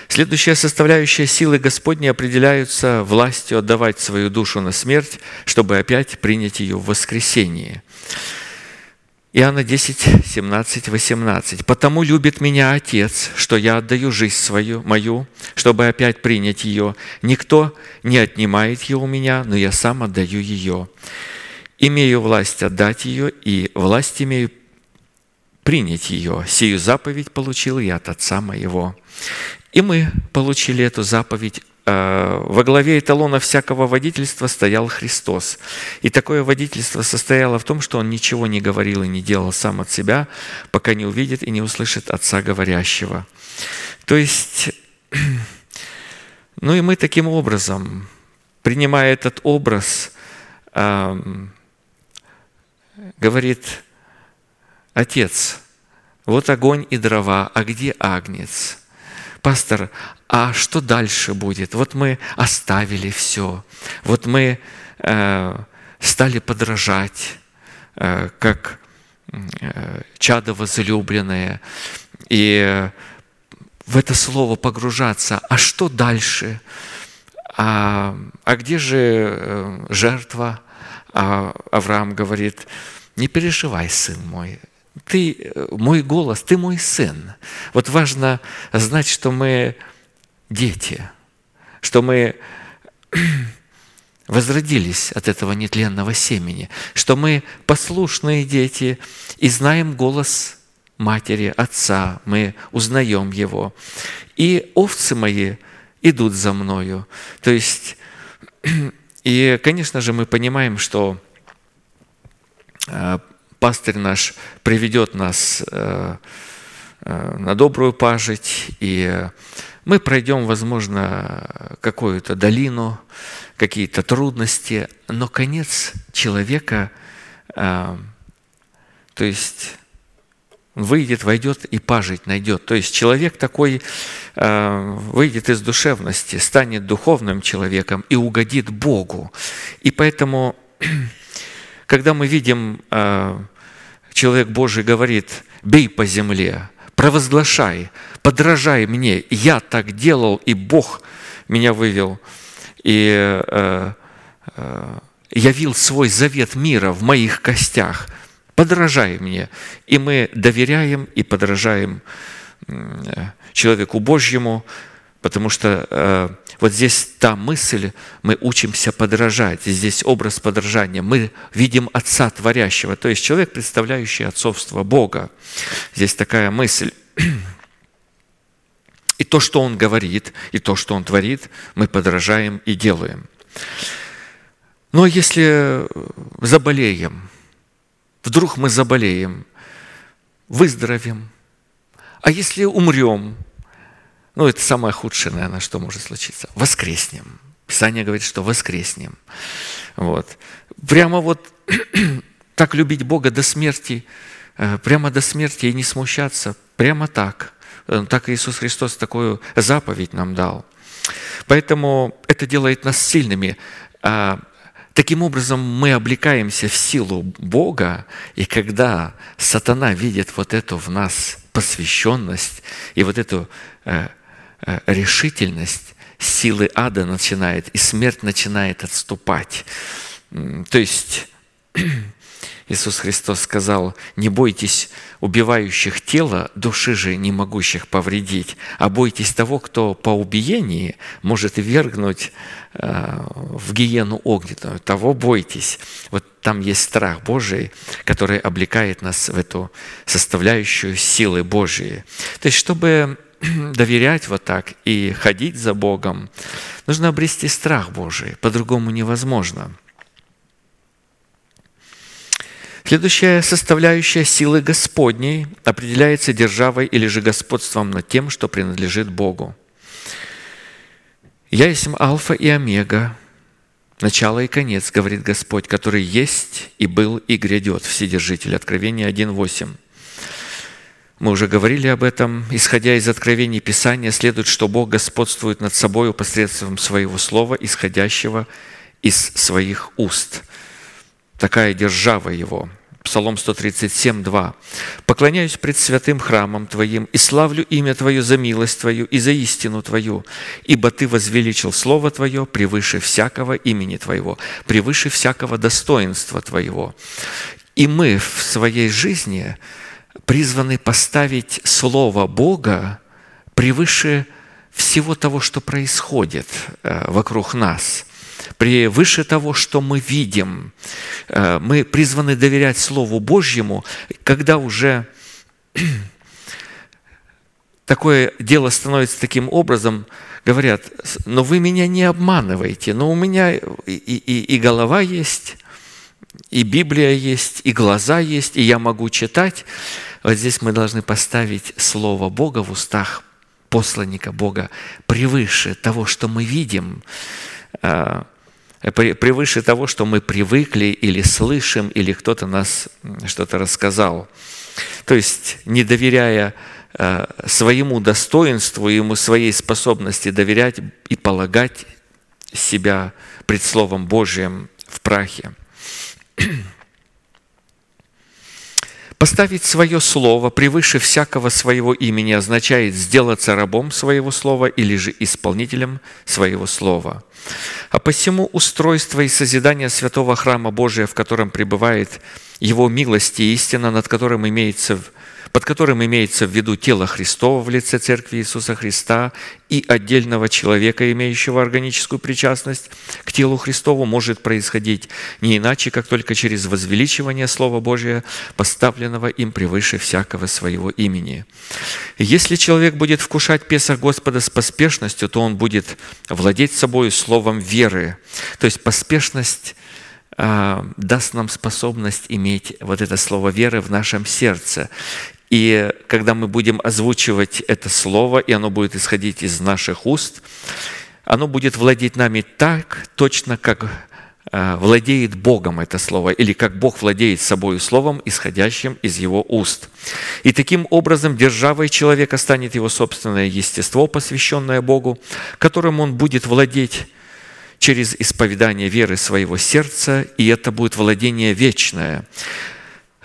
Следующая составляющая силы Господней определяются властью отдавать свою душу на смерть, чтобы опять принять ее в воскресении. Иоанна 10, 17, 18. «Потому любит меня Отец, что я отдаю жизнь свою, мою, чтобы опять принять ее. Никто не отнимает ее у меня, но я сам отдаю ее. Имею власть отдать ее, и власть имею принять ее. Сию заповедь получил я от Отца моего». И мы получили эту заповедь. Э, во главе эталона всякого водительства стоял Христос. И такое водительство состояло в том, что Он ничего не говорил и не делал сам от себя, пока не увидит и не услышит Отца говорящего. То есть, ну и мы таким образом, принимая этот образ, эм, говорит Отец, вот огонь и дрова, а где агнец? Пастор, а что дальше будет? Вот мы оставили все, вот мы э, стали подражать, э, как э, чадо возлюбленное, и в это слово погружаться. А что дальше? А, а где же э, жертва? А Авраам говорит, не переживай, сын мой, ты э, мой голос, ты мой сын. Вот важно знать, что мы дети, что мы возродились от этого нетленного семени, что мы послушные дети и знаем голос матери, отца, мы узнаем его. И овцы мои идут за мною. То есть, и, конечно же, мы понимаем, что э, пастырь наш приведет нас э, э, на добрую пажить, и мы пройдем, возможно, какую-то долину, какие-то трудности, но конец человека, э, то есть выйдет, войдет и пажить найдет. То есть человек такой выйдет из душевности, станет духовным человеком и угодит Богу. И поэтому когда мы видим, э, человек Божий говорит, бей по земле, провозглашай, подражай мне, я так делал, и Бог меня вывел, и э, э, явил свой завет мира в моих костях, подражай мне. И мы доверяем и подражаем человеку Божьему, Потому что э, вот здесь та мысль, мы учимся подражать, здесь образ подражания. Мы видим Отца Творящего, то есть человек, представляющий отцовство Бога. Здесь такая мысль. И то, что Он говорит, и то, что Он творит, мы подражаем и делаем. Но если заболеем, вдруг мы заболеем, выздоровим, а если умрем? Ну, это самое худшее, наверное, что может случиться. Воскреснем. Писание говорит, что воскреснем. Вот. Прямо вот так любить Бога до смерти, э, прямо до смерти и не смущаться, прямо так. Э, так Иисус Христос такую заповедь нам дал. Поэтому это делает нас сильными. А Таким образом, мы облекаемся в силу Бога, и когда сатана видит вот эту в нас посвященность и вот эту э, решительность, силы ада начинает, и смерть начинает отступать. То есть Иисус Христос сказал, не бойтесь убивающих тело, души же не могущих повредить, а бойтесь того, кто по убиении может вергнуть э, в гиену огненную. Того бойтесь. Вот там есть страх Божий, который облекает нас в эту составляющую силы Божьей. То есть, чтобы доверять вот так и ходить за Богом, нужно обрести страх Божий. По-другому невозможно – Следующая составляющая силы Господней определяется державой или же господством над тем, что принадлежит Богу. «Я есть Алфа и Омега, начало и конец, говорит Господь, который есть и был и грядет». Вседержитель. Откровение 1.8. Мы уже говорили об этом. Исходя из откровений Писания, следует, что Бог господствует над собой посредством своего слова, исходящего из своих уст. Такая держава Его – Псалом 137, 2. «Поклоняюсь пред святым храмом Твоим и славлю имя Твое за милость Твою и за истину Твою, ибо Ты возвеличил Слово Твое превыше всякого имени Твоего, превыше всякого достоинства Твоего». И мы в своей жизни призваны поставить Слово Бога превыше всего того, что происходит э, вокруг нас – превыше того, что мы видим. Э, мы призваны доверять Слову Божьему, когда уже такое дело становится таким образом, говорят, но вы меня не обманываете, но у меня и, и, и голова есть, и Библия есть, и глаза есть, и я могу читать. Вот здесь мы должны поставить Слово Бога в устах посланника Бога превыше того, что мы видим, э, превыше того, что мы привыкли или слышим, или кто-то нас что-то рассказал. То есть, не доверяя э, своему достоинству, ему своей способности доверять и полагать себя пред Словом Божьим в прахе. Поставить свое слово превыше всякого своего имени означает сделаться рабом своего слова или же исполнителем своего слова. А посему устройство и созидание святого храма Божия, в котором пребывает Его милость и истина, над которым имеется под которым имеется в виду тело Христова в лице Церкви Иисуса Христа и отдельного человека, имеющего органическую причастность к телу Христову, может происходить не иначе, как только через возвеличивание Слова Божия, поставленного им превыше всякого своего имени. Если человек будет вкушать Песах Господа с поспешностью, то он будет владеть собой словом веры. То есть поспешность а, даст нам способность иметь вот это слово веры в нашем сердце. И когда мы будем озвучивать это слово, и оно будет исходить из наших уст, оно будет владеть нами так точно, как э, владеет Богом это слово, или как Бог владеет собой словом, исходящим из его уст. И таким образом державой человека станет его собственное естество, посвященное Богу, которым он будет владеть через исповедание веры своего сердца, и это будет владение вечное –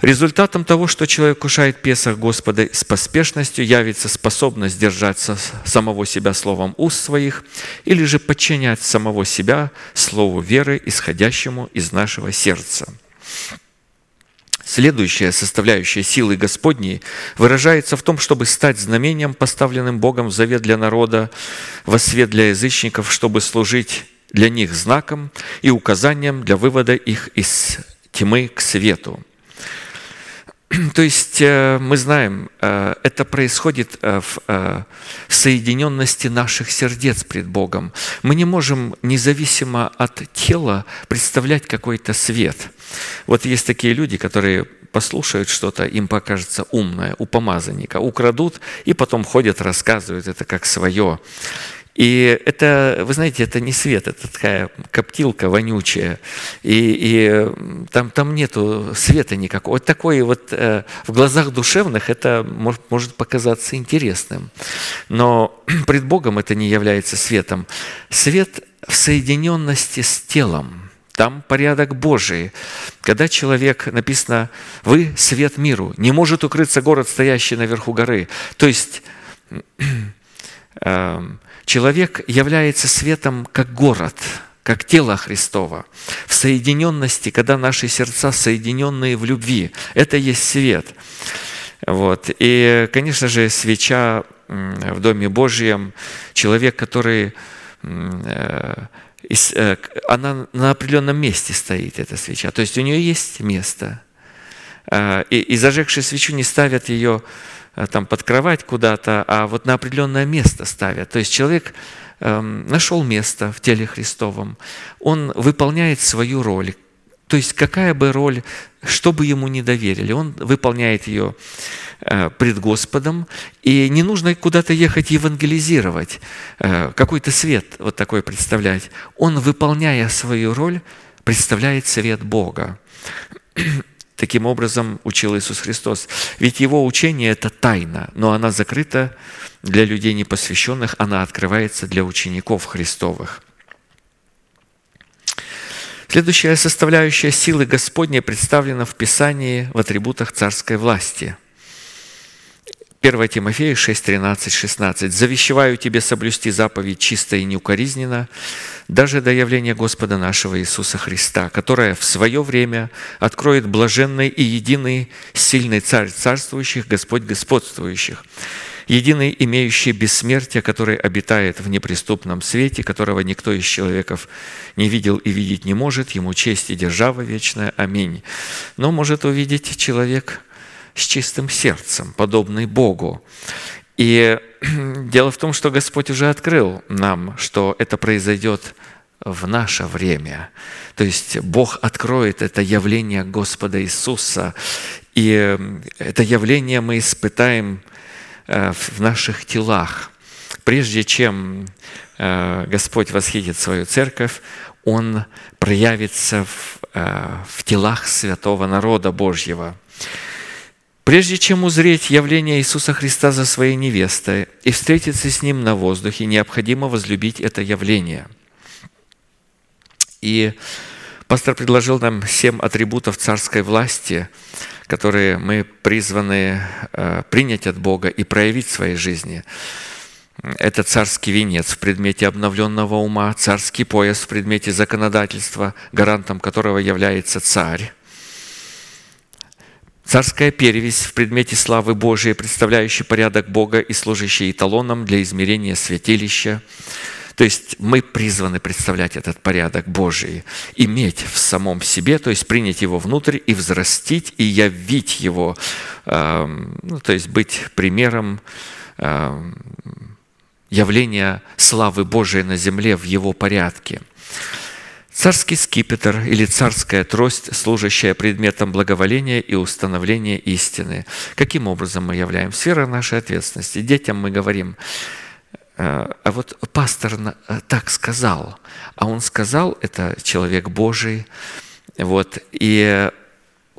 Результатом того, что человек кушает Песах Господа с поспешностью, явится способность держаться самого себя словом уст своих или же подчинять самого себя слову веры, исходящему из нашего сердца. Следующая составляющая силы Господней выражается в том, чтобы стать знамением, поставленным Богом в завет для народа, во свет для язычников, чтобы служить для них знаком и указанием для вывода их из тьмы к свету. то есть э, мы знаем, э, это происходит э, в соединенности наших сердец пред Богом. Мы не можем независимо от тела представлять какой-то свет. Вот есть такие люди, которые послушают что-то, им покажется умное, у помазанника, украдут и потом ходят, рассказывают это как свое. И это, вы знаете, это не свет, это такая коптилка вонючая. И, и там, там нету света никакого. Вот такой вот э, в глазах душевных это может, может показаться интересным. Но пред Богом это не является светом. Свет в соединенности с телом. Там порядок Божий. Когда человек, написано, вы свет миру, не может укрыться город, стоящий наверху горы. То есть эм, Человек является светом как город, как тело Христова, в соединенности, когда наши сердца соединенные в любви. Это есть свет. Вот. И, конечно же, свеча в Доме Божьем, человек, который э, э, она на определенном месте стоит, эта свеча. То есть у нее есть место. А, и, и зажегшие свечу не ставят ее там под кровать куда-то, а вот на определенное место ставят. То есть человек эм, нашел место в теле Христовом, он выполняет свою роль. То есть какая бы роль, что бы ему не доверили, он выполняет ее э, пред Господом, и не нужно куда-то ехать евангелизировать, э, какой-то свет вот такой представлять. Он, выполняя свою роль, представляет свет Бога. Таким образом учил Иисус Христос. Ведь Его учение – это тайна, но она закрыта для людей непосвященных, она открывается для учеников Христовых. Следующая составляющая силы Господней представлена в Писании в атрибутах царской власти – 1 Тимофея 6, 13, 16. «Завещеваю тебе соблюсти заповедь чисто и неукоризненно, даже до явления Господа нашего Иисуса Христа, которая в свое время откроет блаженный и единый сильный Царь царствующих, Господь господствующих, единый, имеющий бессмертие, который обитает в неприступном свете, которого никто из человеков не видел и видеть не может, ему честь и держава вечная. Аминь. Но может увидеть человек – с чистым сердцем, подобный Богу. И дело в том, что Господь уже открыл нам, что это произойдет в наше время. То есть Бог откроет это явление Господа Иисуса, и это явление мы испытаем э, в наших телах. Прежде чем э, Господь восхитит свою церковь, Он проявится в, э, в телах святого народа Божьего. Прежде чем узреть явление Иисуса Христа за своей невестой и встретиться с Ним на воздухе, необходимо возлюбить это явление. И пастор предложил нам семь атрибутов царской власти, которые мы призваны э, принять от Бога и проявить в своей жизни. Это царский венец в предмете обновленного ума, царский пояс в предмете законодательства, гарантом которого является царь, Царская перевесь в предмете славы Божией, представляющий порядок Бога и служащий эталоном для измерения святилища. То есть мы призваны представлять этот порядок Божий, иметь в самом себе, то есть принять его внутрь и взрастить, и явить его, эм, ну, то есть быть примером эм, явления славы Божией на земле в его порядке. Царский скипетр или царская трость, служащая предметом благоволения и установления истины. Каким образом мы являем? Сфера нашей ответственности. Детям мы говорим, «Э, а вот пастор э, так сказал, а он сказал, это человек Божий, вот, и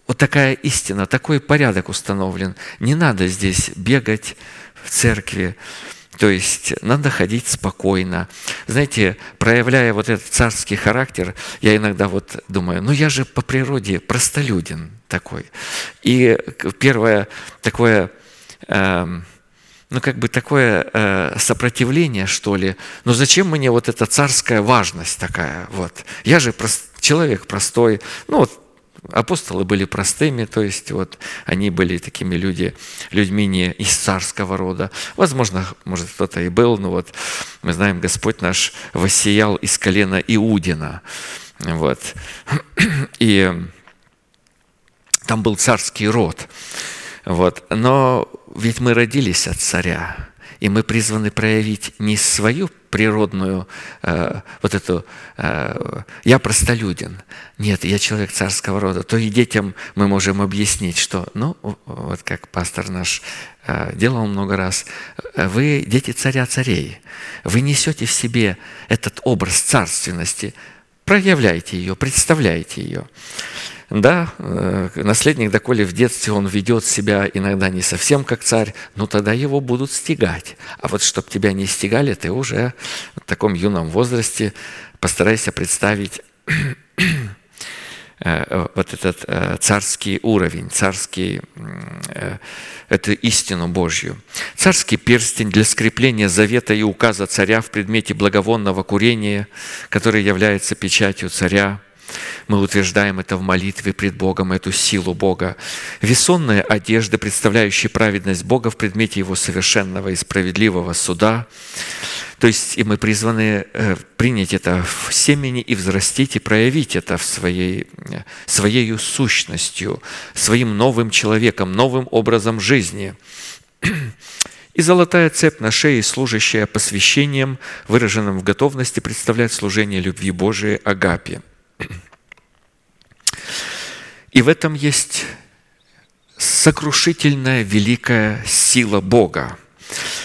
вот такая истина, такой порядок установлен. Не надо здесь бегать в церкви, то есть надо ходить спокойно. Знаете, проявляя вот этот царский характер, я иногда вот думаю, ну я же по природе простолюдин такой. И первое такое, э, ну как бы такое э, сопротивление, что ли, ну зачем мне вот эта царская важность такая? Вот. Я же прост, человек простой, ну вот Апостолы были простыми, то есть вот они были такими люди, людьми не из царского рода. Возможно, может кто-то и был, но вот мы знаем, Господь наш воссиял из колена Иудина. Вот. И там был царский род. Вот. Но ведь мы родились от царя, и мы призваны проявить не свою природную э, вот эту э, «я простолюдин». Нет, я человек царского рода. То и детям мы можем объяснить, что, ну, вот как пастор наш э, делал много раз, вы дети царя царей. Вы несете в себе этот образ царственности, проявляйте ее, представляйте ее. Да, э, наследник, доколе в детстве он ведет себя иногда не совсем как царь, но тогда его будут стегать. А вот чтобы тебя не стегали, ты уже в таком юном возрасте постарайся представить э, вот этот э, царский уровень, царский, эту истину Божью. Царский перстень для скрепления завета и указа царя в предмете благовонного курения, который является печатью царя – мы утверждаем это в молитве пред Богом, эту силу Бога. Весонная одежда, представляющая праведность Бога в предмете Его совершенного и справедливого суда. То есть и мы призваны э, принять это в семени и взрастить, и проявить это в своей, своей сущностью, своим новым человеком, новым образом жизни. И золотая цепь на шее, служащая посвящением, выраженным в готовности представлять служение любви Божией Агапе – и в этом есть сокрушительная великая сила Бога.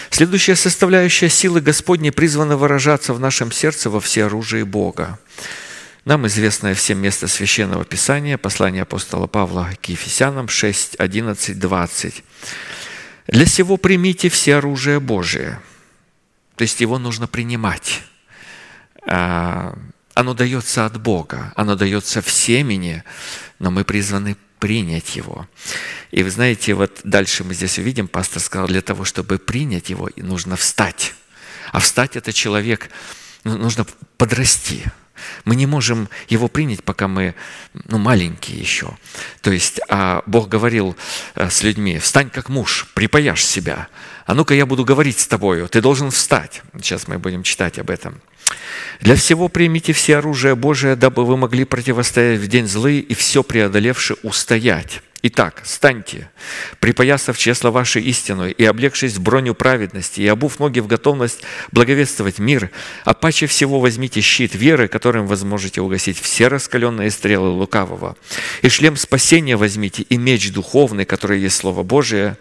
Следующая составляющая силы Господней призвана выражаться в нашем сердце во всеоружии Бога. Нам известное всем место Священного Писания, послание апостола Павла к Ефесянам 6, 11, 20. «Для сего примите все оружие Божие». То есть его нужно принимать. Оно дается от Бога, оно дается в семени, но мы призваны принять его. И вы знаете, вот дальше мы здесь увидим, пастор сказал, для того, чтобы принять его, нужно встать. А встать это человек, ну, нужно подрасти. Мы не можем его принять, пока мы ну, маленькие еще. То есть а Бог говорил э, с людьми, встань как муж, припаяшь себя. А ну-ка я буду говорить с тобою, ты должен встать. Сейчас мы будем читать об этом. Для всего примите все оружие Божие, дабы вы могли противостоять в день злый и все преодолевши устоять. Итак, станьте, припоясав чесло ваше истину, и облегшись броню праведности, и обув ноги в готовность благовествовать мир, а паче всего возьмите щит веры, которым вы сможете угасить все раскаленные стрелы лукавого. И шлем спасения возьмите, и меч духовный, который есть Слово Божие.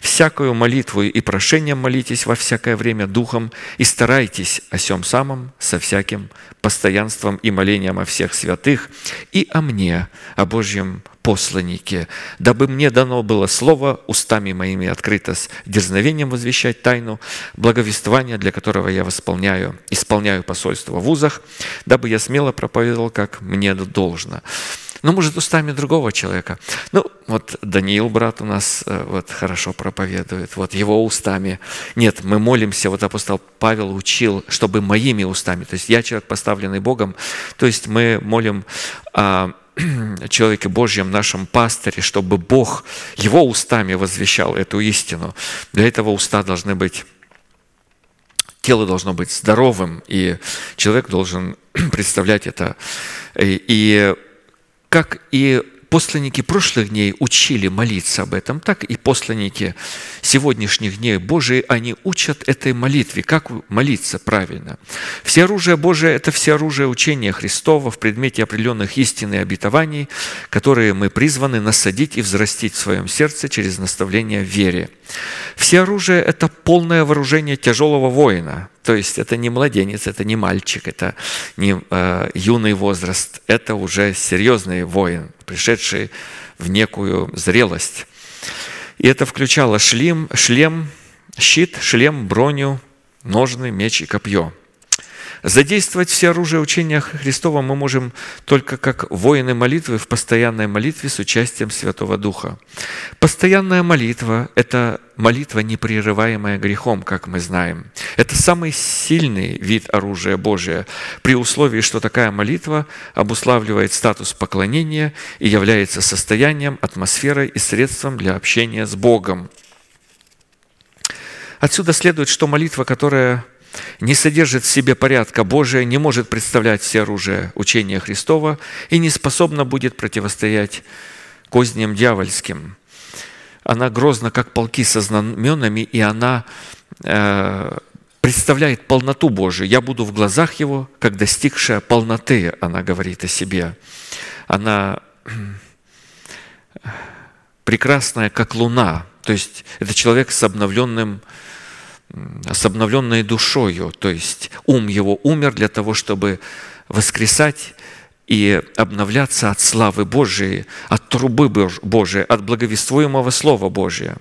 Всякую молитву и прошением молитесь во всякое время духом, и старайтесь о сем самом со всяким постоянством и молением о всех святых, и о мне, о Божьем посланнике, дабы мне дано было слово устами моими открыто с дерзновением возвещать тайну благовествования, для которого я восполняю, исполняю посольство в вузах, дабы я смело проповедовал, как мне должно. Ну, может, устами другого человека. Ну, вот Даниил, брат у нас, э, вот хорошо проповедует, вот его устами. Нет, мы молимся, вот апостол Павел учил, чтобы моими устами, то есть я человек, поставленный Богом, то есть мы молим о человеке Божьем, нашем пастыре, чтобы Бог его устами возвещал эту истину. Для этого уста должны быть тело должно быть здоровым, и человек должен представлять это. И, и как и посланники прошлых дней учили молиться об этом, так и посланники сегодняшних дней Божии, они учат этой молитве, как молиться правильно. Все оружие Божие – это все оружие учения Христова в предмете определенных истин и обетований, которые мы призваны насадить и взрастить в своем сердце через наставление в вере. Все оружие – это полное вооружение тяжелого воина, то есть это не младенец, это не мальчик, это не э, юный возраст, это уже серьезный воин, пришедший в некую зрелость. И это включало шлем, шлем, щит, шлем, броню, ножны, меч и копье – Задействовать все оружие учения Христова мы можем только как воины молитвы в постоянной молитве с участием Святого Духа. Постоянная молитва – это молитва, непрерываемая грехом, как мы знаем. Это самый сильный вид оружия Божия, при условии, что такая молитва обуславливает статус поклонения и является состоянием, атмосферой и средством для общения с Богом. Отсюда следует, что молитва, которая не содержит в себе порядка Божия, не может представлять все оружие учения Христова и не способна будет противостоять козням дьявольским. Она грозна, как полки со знаменами, и она э, представляет полноту Божию. «Я буду в глазах его, как достигшая полноты», она говорит о себе. Она прекрасная, как луна. То есть это человек с обновленным с обновленной душою, то есть ум его умер для того, чтобы воскресать и обновляться от славы Божией, от трубы Божией, от благовествуемого Слова Божия.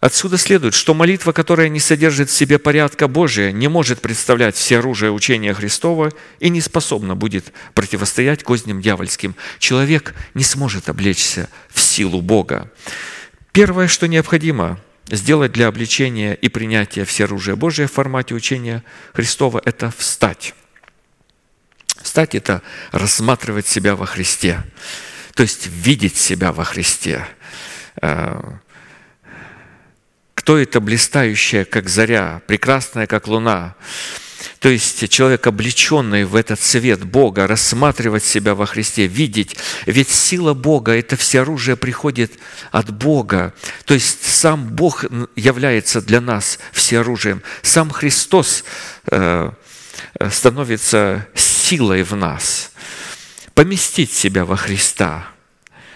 Отсюда следует, что молитва, которая не содержит в себе порядка Божия, не может представлять все оружие учения Христова и не способна будет противостоять козням дьявольским. Человек не сможет облечься в силу Бога. Первое, что необходимо сделать для обличения и принятия всеоружия Божия в формате учения Христова, это встать. Встать – это рассматривать себя во Христе, то есть видеть себя во Христе – э, кто это блистающая, как заря, прекрасная, как луна? То есть человек, облеченный в этот свет Бога, рассматривать себя во Христе, видеть. Ведь сила Бога, это все оружие приходит от Бога. То есть сам Бог является для нас всеоружием. Сам Христос э, становится силой в нас. Поместить себя во Христа –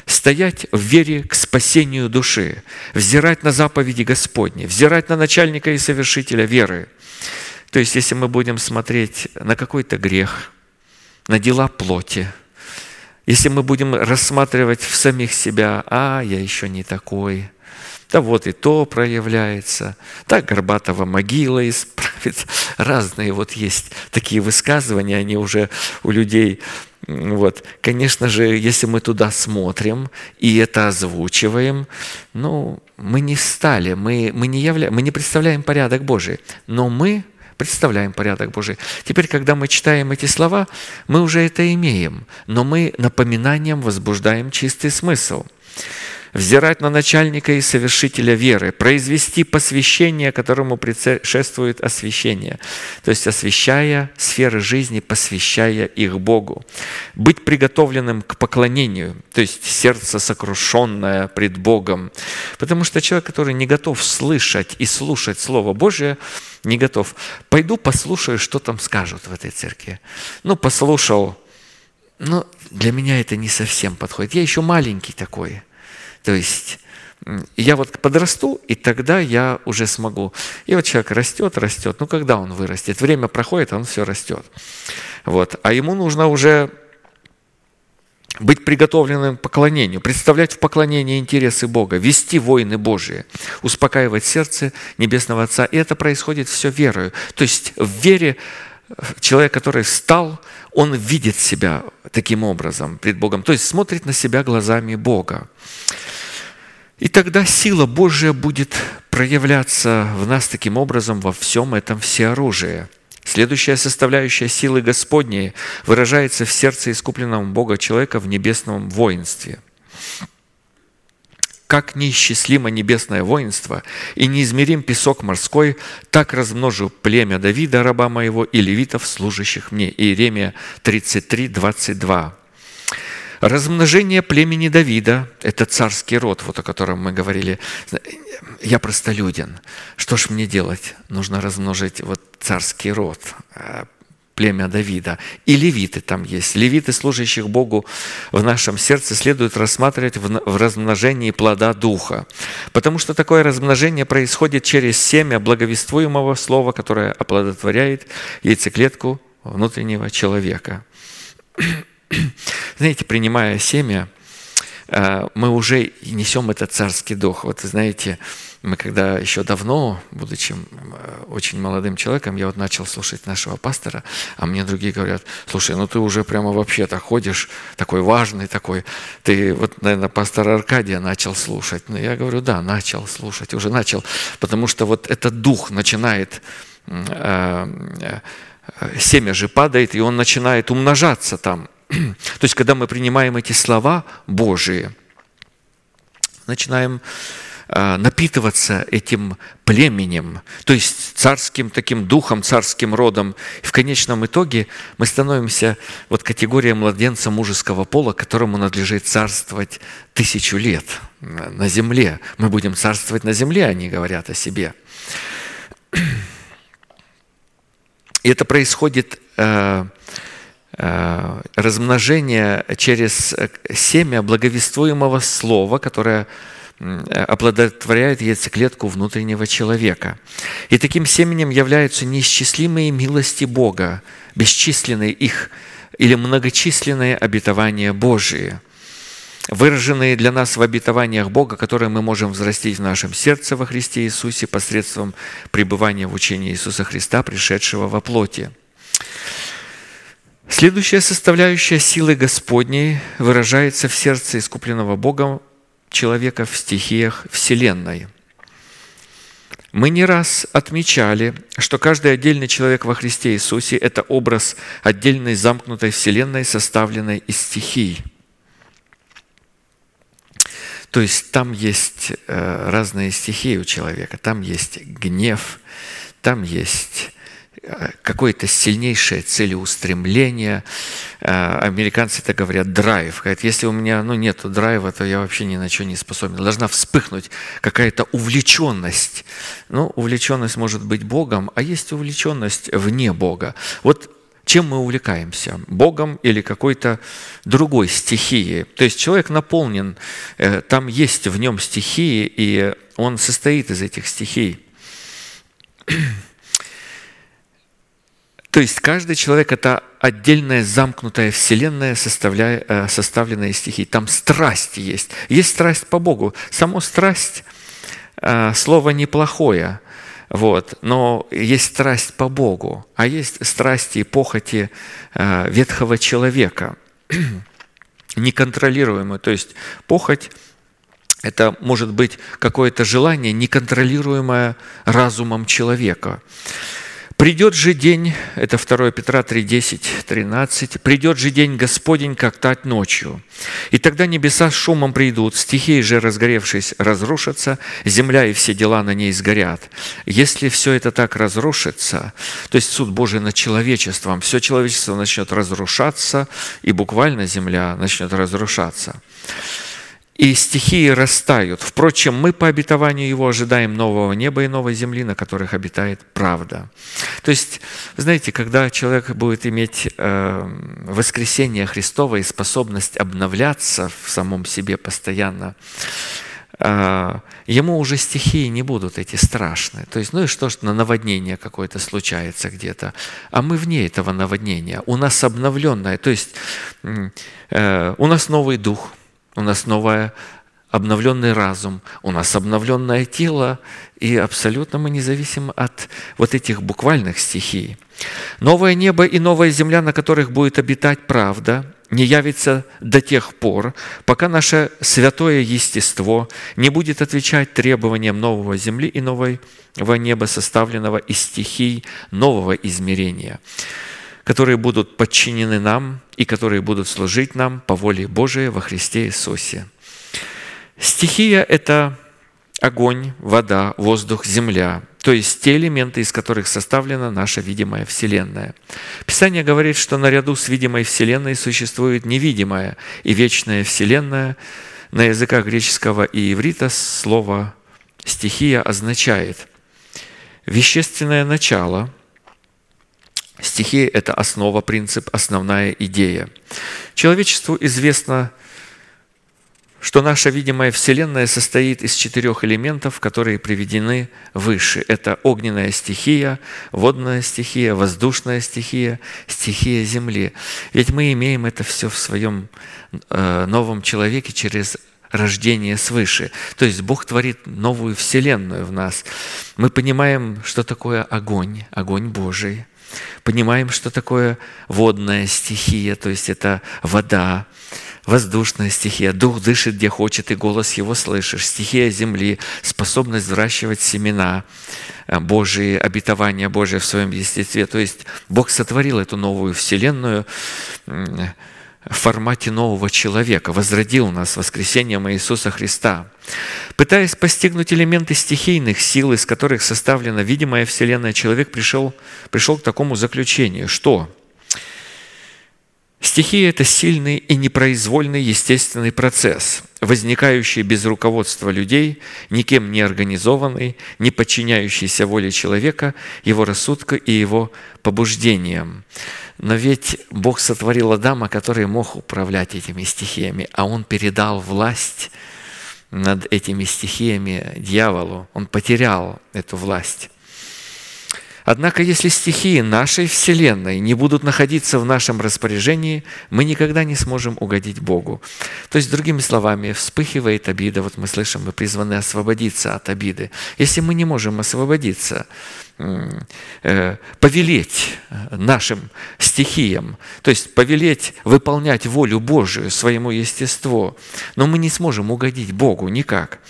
стоять в вере к спасению души, взирать на заповеди Господни, взирать на начальника и совершителя веры. То есть, если мы будем смотреть на какой-то грех, на дела плоти, если мы будем рассматривать в самих себя, а, я еще не такой, да вот и то проявляется, да Горбатова могила исправит. Разные вот есть такие высказывания, они уже у людей вот. Конечно же, если мы туда смотрим и это озвучиваем, ну, мы не стали, мы, мы, не явля... мы не представляем порядок Божий, но мы представляем порядок Божий. Теперь, когда мы читаем эти слова, мы уже это имеем, но мы напоминанием возбуждаем чистый смысл – взирать на начальника и совершителя веры, произвести посвящение, которому предшествует освящение, то есть освящая сферы жизни, посвящая их Богу. Быть приготовленным к поклонению, то есть сердце сокрушенное пред Богом. Потому что человек, который не готов слышать и слушать Слово Божие, не готов. Пойду послушаю, что там скажут в этой церкви. Ну, послушал, но для меня это не совсем подходит. Я еще маленький такой. То есть я вот подрасту, и тогда я уже смогу. И вот человек растет, растет. Ну, когда он вырастет? Время проходит, он все растет. Вот. А ему нужно уже быть приготовленным к поклонению, представлять в поклонении интересы Бога, вести войны Божии, успокаивать сердце Небесного Отца. И это происходит все верою. То есть в вере человек, который встал, он видит себя таким образом пред Богом. То есть смотрит на себя глазами Бога. И тогда сила Божия будет проявляться в нас таким образом во всем этом всеоружии. Следующая составляющая силы Господней выражается в сердце искупленного Бога человека в небесном воинстве. Как неисчислимо небесное воинство и неизмерим песок морской, так размножу племя Давида, раба моего, и левитов, служащих мне. Иеремия 33, 22. Размножение племени Давида – это царский род, вот о котором мы говорили. Я простолюден. Что ж мне делать? Нужно размножить вот царский род, э, племя Давида. И левиты там есть. Левиты, служащих Богу в нашем сердце, следует рассматривать в размножении плода Духа. Потому что такое размножение происходит через семя благовествуемого слова, которое оплодотворяет яйцеклетку внутреннего человека. Знаете, принимая семя, э, мы уже несем этот царский дух. Вот знаете, мы когда еще давно, будучи э, очень молодым человеком, я вот начал слушать нашего пастора, а мне другие говорят, слушай, ну ты уже прямо вообще-то ходишь, такой важный такой, ты вот, наверное, пастора Аркадия начал слушать. Ну, я говорю, да, начал слушать, уже начал, потому что вот этот дух начинает э, семя же падает, и он начинает умножаться там. То есть, когда мы принимаем эти слова Божии, начинаем а, напитываться этим племенем, то есть царским таким духом, царским родом. И в конечном итоге мы становимся вот категория младенца мужеского пола, которому надлежит царствовать тысячу лет на земле. Мы будем царствовать на земле, они говорят о себе. И это происходит э, э, размножение через семя благовествуемого слова, которое оплодотворяет яйцеклетку внутреннего человека. И таким семенем являются неисчислимые милости Бога, бесчисленные их или многочисленные обетования Божии, выраженные для нас в обетованиях Бога, которые мы можем взрастить в нашем сердце во Христе Иисусе посредством пребывания в учении Иисуса Христа, пришедшего во плоти. Следующая составляющая силы Господней выражается в сердце искупленного Богом человека в стихиях Вселенной. Мы не раз отмечали, что каждый отдельный человек во Христе Иисусе – это образ отдельной замкнутой Вселенной, составленной из стихий. То есть там есть э, разные стихии у человека. Там есть гнев, там есть какое-то сильнейшее целеустремление. Э, американцы это говорят драйв. Говорят, если у меня ну, нет драйва, то я вообще ни на что не способен. Должна вспыхнуть какая-то увлеченность. Ну, увлеченность может быть Богом, а есть увлеченность вне Бога. Вот чем мы увлекаемся? Богом или какой-то другой стихией? То есть человек наполнен, э, там есть в нем стихии, и он состоит из этих стихий. То есть каждый человек – это отдельная замкнутая вселенная, э, составленная из стихий. Там страсть есть. Есть страсть по Богу. Само страсть э, – слово неплохое, вот, но есть страсть по Богу, а есть страсти и похоти э, ветхого человека, неконтролируемые. То есть похоть – это может быть какое-то желание, неконтролируемое разумом человека. Придет же день, это 2 Петра 3, 10, 13, придет же день Господень, как тать ночью. И тогда небеса с шумом придут, стихии же, разгоревшись, разрушатся, земля и все дела на ней сгорят. Если все это так разрушится, то есть суд Божий над человечеством, все человечество начнет разрушаться, и буквально земля начнет разрушаться и стихии растают. Впрочем, мы по обетованию Его ожидаем нового неба и новой земли, на которых обитает правда. То есть, знаете, когда человек будет иметь э, воскресение Христово и способность обновляться в самом себе постоянно, э, ему уже стихии не будут эти страшные. То есть, ну и что, что на наводнение какое-то случается где-то, а мы вне этого наводнения. У нас обновленное, то есть э, у нас новый дух – у нас новое обновленный разум, у нас обновленное тело, и абсолютно мы не зависим от вот этих буквальных стихий. Новое небо и новая земля, на которых будет обитать правда, не явится до тех пор, пока наше святое естество не будет отвечать требованиям нового земли и нового неба, составленного из стихий нового измерения которые будут подчинены нам и которые будут служить нам по воле Божией во Христе Иисусе. Стихия – это огонь, вода, воздух, земля, то есть те элементы, из которых составлена наша видимая Вселенная. Писание говорит, что наряду с видимой Вселенной существует невидимая и вечная Вселенная. На языках греческого и иврита слово «стихия» означает вещественное начало – Стихия – это основа, принцип, основная идея. Человечеству известно, что наша видимая Вселенная состоит из четырех элементов, которые приведены выше. Это огненная стихия, водная стихия, воздушная стихия, стихия Земли. Ведь мы имеем это все в своем э, новом человеке через рождение свыше. То есть Бог творит новую Вселенную в нас. Мы понимаем, что такое огонь, огонь Божий – Понимаем, что такое водная стихия, то есть это вода, воздушная стихия. Дух дышит, где хочет, и голос его слышишь. Стихия земли, способность взращивать семена э, Божии, обетования Божие в своем естестве. То есть Бог сотворил эту новую вселенную, в формате нового человека, возродил нас воскресением Иисуса Христа. Пытаясь постигнуть элементы стихийных сил, из которых составлена видимая Вселенная, человек пришел, пришел к такому заключению, что Стихия – это сильный и непроизвольный естественный процесс, возникающий без руководства людей, никем не организованный, не подчиняющийся воле человека, его рассудка и его побуждениям. Но ведь Бог сотворил Адама, который мог управлять этими стихиями, а он передал власть над этими стихиями дьяволу. Он потерял эту власть. Однако, если стихии нашей Вселенной не будут находиться в нашем распоряжении, мы никогда не сможем угодить Богу. То есть, другими словами, вспыхивает обида. Вот мы слышим, мы призваны освободиться от обиды. Если мы не можем освободиться, э, повелеть нашим стихиям, то есть повелеть выполнять волю Божию, своему естеству, но мы не сможем угодить Богу никак.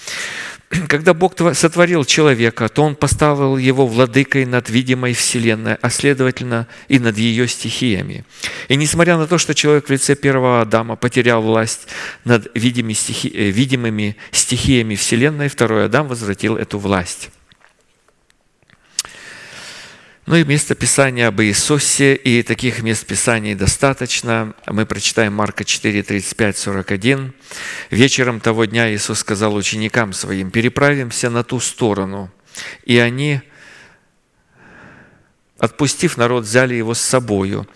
когда Бог сотворил человека, то Он поставил его владыкой над видимой Вселенной, а следовательно и над ее стихиями. И несмотря на то, что человек в лице первого Адама потерял власть над э, видимыми стихиями Вселенной, второй Адам возвратил эту власть. Ну и место Писания об Иисусе, и таких мест Писаний достаточно. Мы прочитаем Марка 4, 35, 41. «Вечером того дня Иисус сказал ученикам Своим, «Переправимся на ту сторону». И они, отпустив народ, взяли его с собою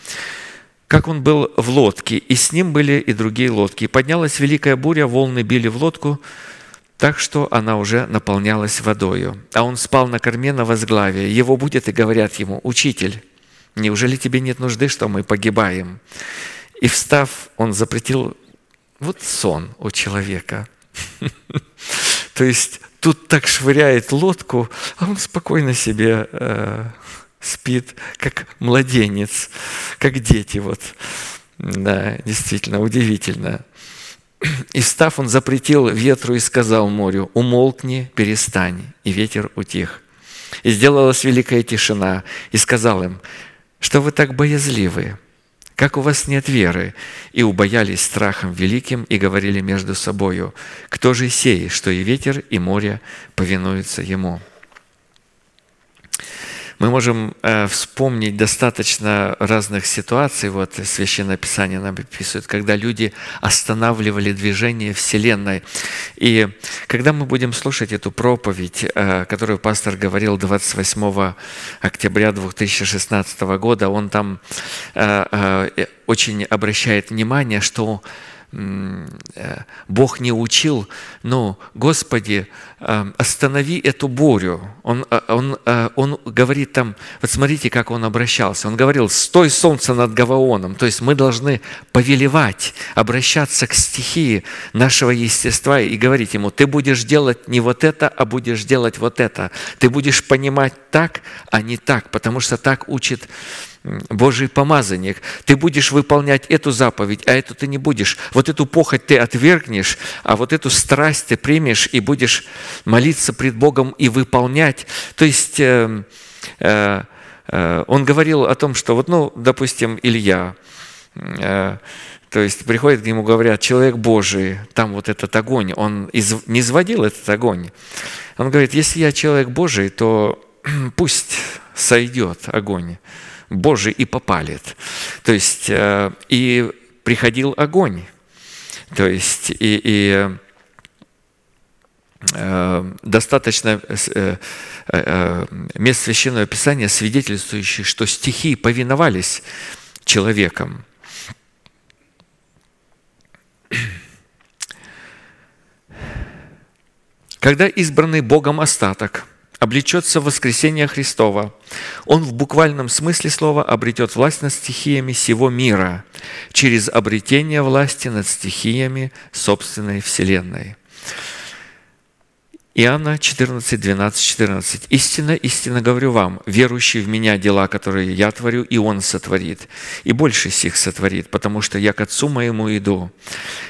как он был в лодке, и с ним были и другие лодки. И поднялась великая буря, волны били в лодку, так что она уже наполнялась водою. А он спал на корме на возглавие. Его будет и говорят ему, «Учитель, неужели тебе нет нужды, что мы погибаем?» И встав, он запретил вот сон у человека. То есть тут так швыряет лодку, а он спокойно себе э, спит, как младенец, как дети. Вот. Да, действительно, удивительно. И став, он запретил ветру и сказал морю, «Умолкни, перестань». И ветер утих. И сделалась великая тишина. И сказал им, «Что вы так боязливы? Как у вас нет веры?» И убоялись страхом великим и говорили между собою, «Кто же сей, что и ветер, и море повинуются ему?» Мы можем э, вспомнить достаточно разных ситуаций, вот Священное Писание нам описывает, когда люди останавливали движение Вселенной. И когда мы будем слушать эту проповедь, э, которую пастор говорил 28 октября 2016 года, он там э, очень обращает внимание, что Бог не учил, но, Господи, э, останови эту бурю. Он, э, он, он говорит там, вот смотрите, как он обращался. Он говорил, стой солнце над Гаваоном. То есть мы должны повелевать, обращаться к стихии нашего естества и говорить ему, ты будешь делать не вот это, а будешь делать вот это. Ты будешь понимать так, а не так, потому что так учит Божий помазанник. Ты будешь выполнять эту заповедь, а эту ты не будешь. Вот эту похоть ты отвергнешь, а вот эту страсть ты примешь и будешь молиться пред Богом и выполнять. То есть э, э, э, он говорил о том, что вот, ну, допустим, Илья, э, то есть приходит к нему, говорят, человек Божий, там вот этот огонь, он из, не изводил этот огонь. Он говорит, если я человек Божий, то пусть сойдет огонь. Божий и попалит. То есть э, и приходил огонь. То есть и, и э, достаточно э, мест Священного Писания, свидетельствующих, что стихии повиновались человеком. Когда избранный Богом остаток – облечется в воскресение Христова, он в буквальном смысле слова обретет власть над стихиями всего мира через обретение власти над стихиями собственной Вселенной. Иоанна 14, 12, 14. «Истинно, истинно говорю вам, верующий в Меня дела, которые я творю, и Он сотворит, и больше сих сотворит, потому что я к Отцу моему иду.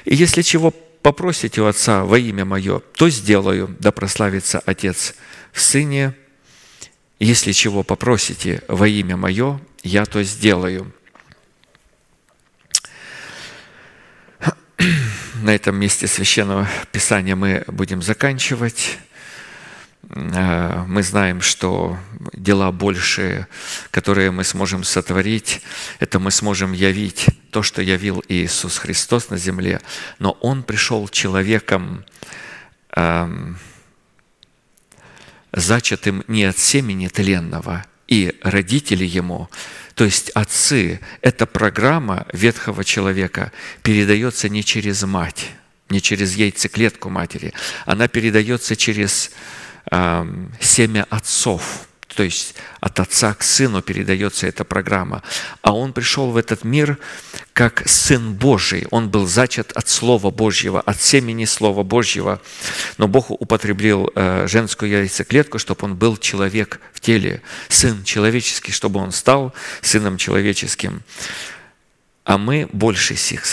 И если чего попросите у Отца во имя Мое, то сделаю, да прославится Отец в Сыне, если чего попросите во имя Мое, я то сделаю». на этом месте Священного Писания мы будем заканчивать. Э, мы знаем, что дела большие, которые мы сможем сотворить, это мы сможем явить то, что явил Иисус Христос на земле. Но Он пришел человеком, эм, зачатым не от семени тленного, и родители Ему, то есть отцы, эта программа ветхого человека передается не через мать, не через яйцеклетку матери, она передается через семя отцов, то есть от отца к сыну передается эта программа. А он пришел в этот мир как Сын Божий. Он был зачат от Слова Божьего, от семени Слова Божьего. Но Бог употребил э, женскую яйцеклетку, чтобы он был человек в теле, Сын человеческий, чтобы он стал Сыном человеческим. А мы больше сих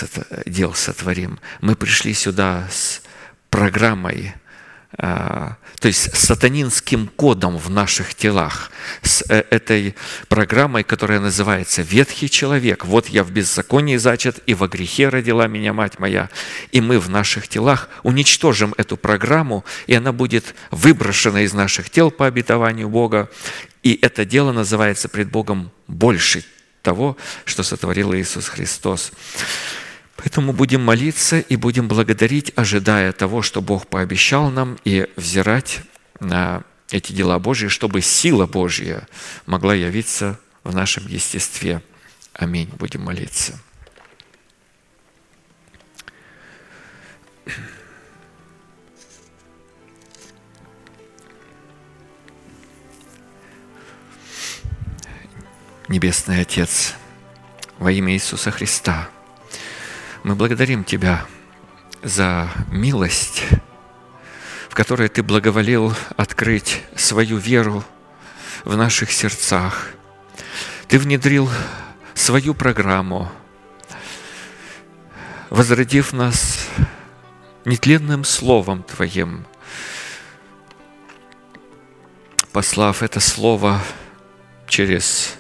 дел сотворим. Мы пришли сюда с программой – то есть сатанинским кодом в наших телах, с э, этой программой, которая называется «Ветхий человек». Вот я в беззаконии зачат, и во грехе родила меня мать моя. И мы в наших телах уничтожим эту программу, и она будет выброшена из наших тел по обетованию Бога. И это дело называется пред Богом больше того, что сотворил Иисус Христос. Поэтому будем молиться и будем благодарить, ожидая того, что Бог пообещал нам, и взирать на эти дела Божьи, чтобы сила Божья могла явиться в нашем естестве. Аминь. Будем молиться. Небесный Отец, во имя Иисуса Христа – мы благодарим Тебя за милость, в которой Ты благоволил открыть свою веру в наших сердцах. Ты внедрил свою программу, возродив нас нетленным Словом Твоим, послав это Слово через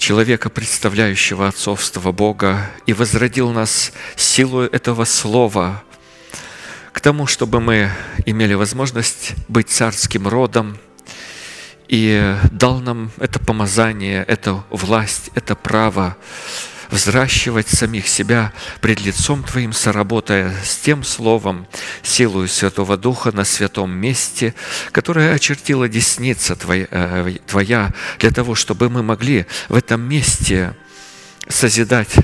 человека, представляющего отцовство Бога, и возродил нас силой этого слова к тому, чтобы мы имели возможность быть царским родом, и дал нам это помазание, эту власть, это право взращивать самих себя пред лицом Твоим, соработая с тем Словом, силою Святого Духа на святом месте, которое очертила десница э, Твоя для того, чтобы мы могли в этом месте созидать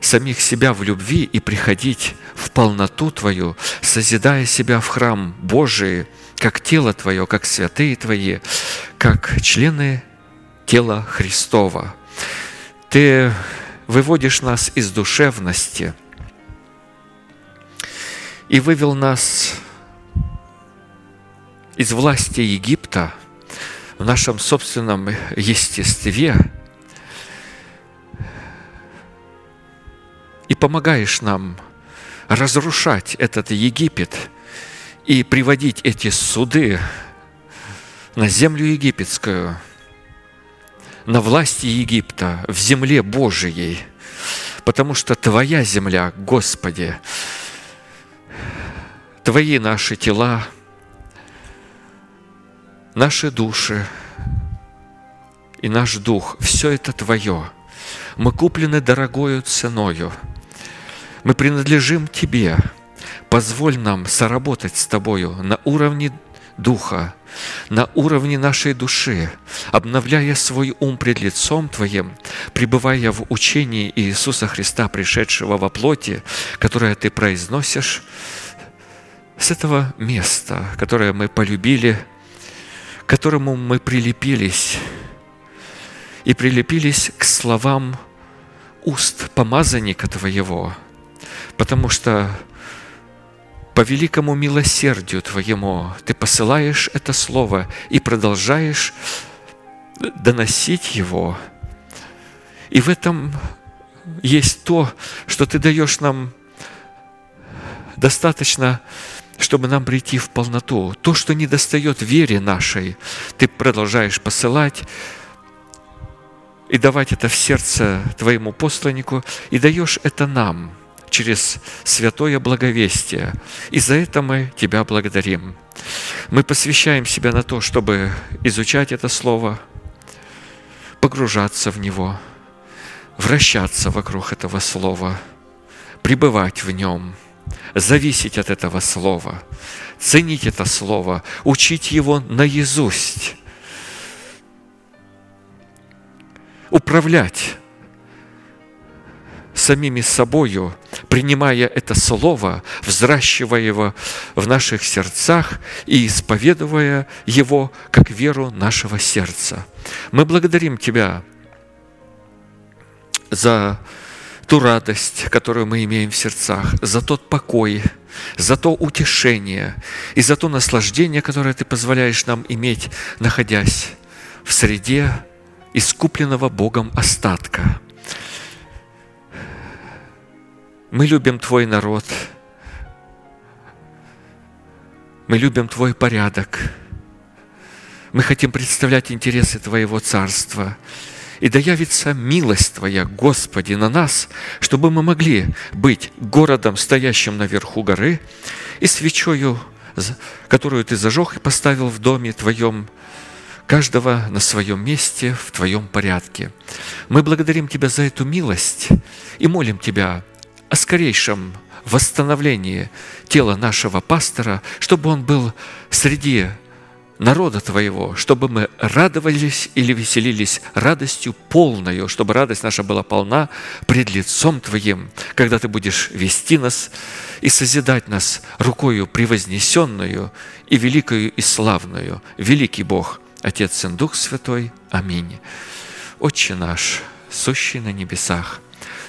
самих себя в любви и приходить в полноту Твою, созидая себя в храм Божий, как тело Твое, как святые Твои, как члены тела Христова. Ты выводишь нас из душевности и вывел нас из власти Египта в нашем собственном естестве и помогаешь нам разрушать этот Египет и приводить эти суды на землю египетскую – на власти Египта, в земле Божией, потому что Твоя земля, Господи, Твои наши тела, наши души и наш дух, все это Твое. Мы куплены дорогою ценою. Мы принадлежим Тебе. Позволь нам соработать с Тобою на уровне Духа, на уровне нашей души, обновляя свой ум пред лицом Твоим, пребывая в учении Иисуса Христа, пришедшего во плоти, которое Ты произносишь с этого места, которое мы полюбили, к которому мы прилепились, и прилепились к словам уст помазанника Твоего, потому что по великому милосердию Твоему Ты посылаешь это Слово и продолжаешь доносить его. И в этом есть то, что Ты даешь нам достаточно, чтобы нам прийти в полноту. То, что не достает вере нашей, Ты продолжаешь посылать и давать это в сердце Твоему посланнику, и даешь это нам – через святое благовестие. И за это мы Тебя благодарим. Мы посвящаем себя на то, чтобы изучать это Слово, погружаться в него, вращаться вокруг этого Слова, пребывать в нем, зависеть от этого Слова, ценить это Слово, учить его наизусть, управлять самими собою, принимая это Слово, взращивая его в наших сердцах и исповедуя его как веру нашего сердца. Мы благодарим Тебя за ту радость, которую мы имеем в сердцах, за тот покой, за то утешение и за то наслаждение, которое Ты позволяешь нам иметь, находясь в среде искупленного Богом остатка – Мы любим Твой народ. Мы любим Твой порядок. Мы хотим представлять интересы Твоего Царства. И да явится милость Твоя, Господи, на нас, чтобы мы могли быть городом, стоящим наверху горы, и свечою, которую Ты зажег и поставил в доме Твоем, каждого на своем месте, в Твоем порядке. Мы благодарим Тебя за эту милость и молим Тебя о скорейшем восстановлении тела нашего пастора, чтобы он был среди народа Твоего, чтобы мы радовались или веселились радостью полною, чтобы радость наша была полна пред лицом Твоим, когда Ты будешь вести нас и созидать нас рукою превознесенную и великою и славную. Великий Бог, Отец, Сын, Дух Святой. Аминь. Отче наш, сущий на небесах,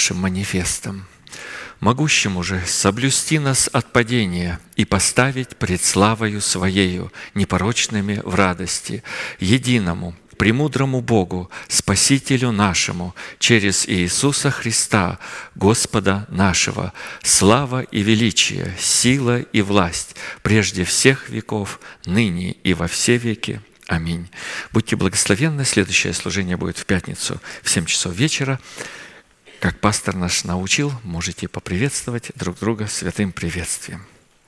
Нашим манифестом. Могущему же соблюсти нас от падения и поставить пред славою Своею, непорочными в радости, единому, премудрому Богу, Спасителю нашему, через Иисуса Христа, Господа нашего, слава и величие, сила и власть, прежде всех веков, ныне и во все веки. Аминь. Будьте благословенны. Следующее служение будет в пятницу в 7 часов вечера. Как пастор наш научил, можете поприветствовать друг друга святым приветствием.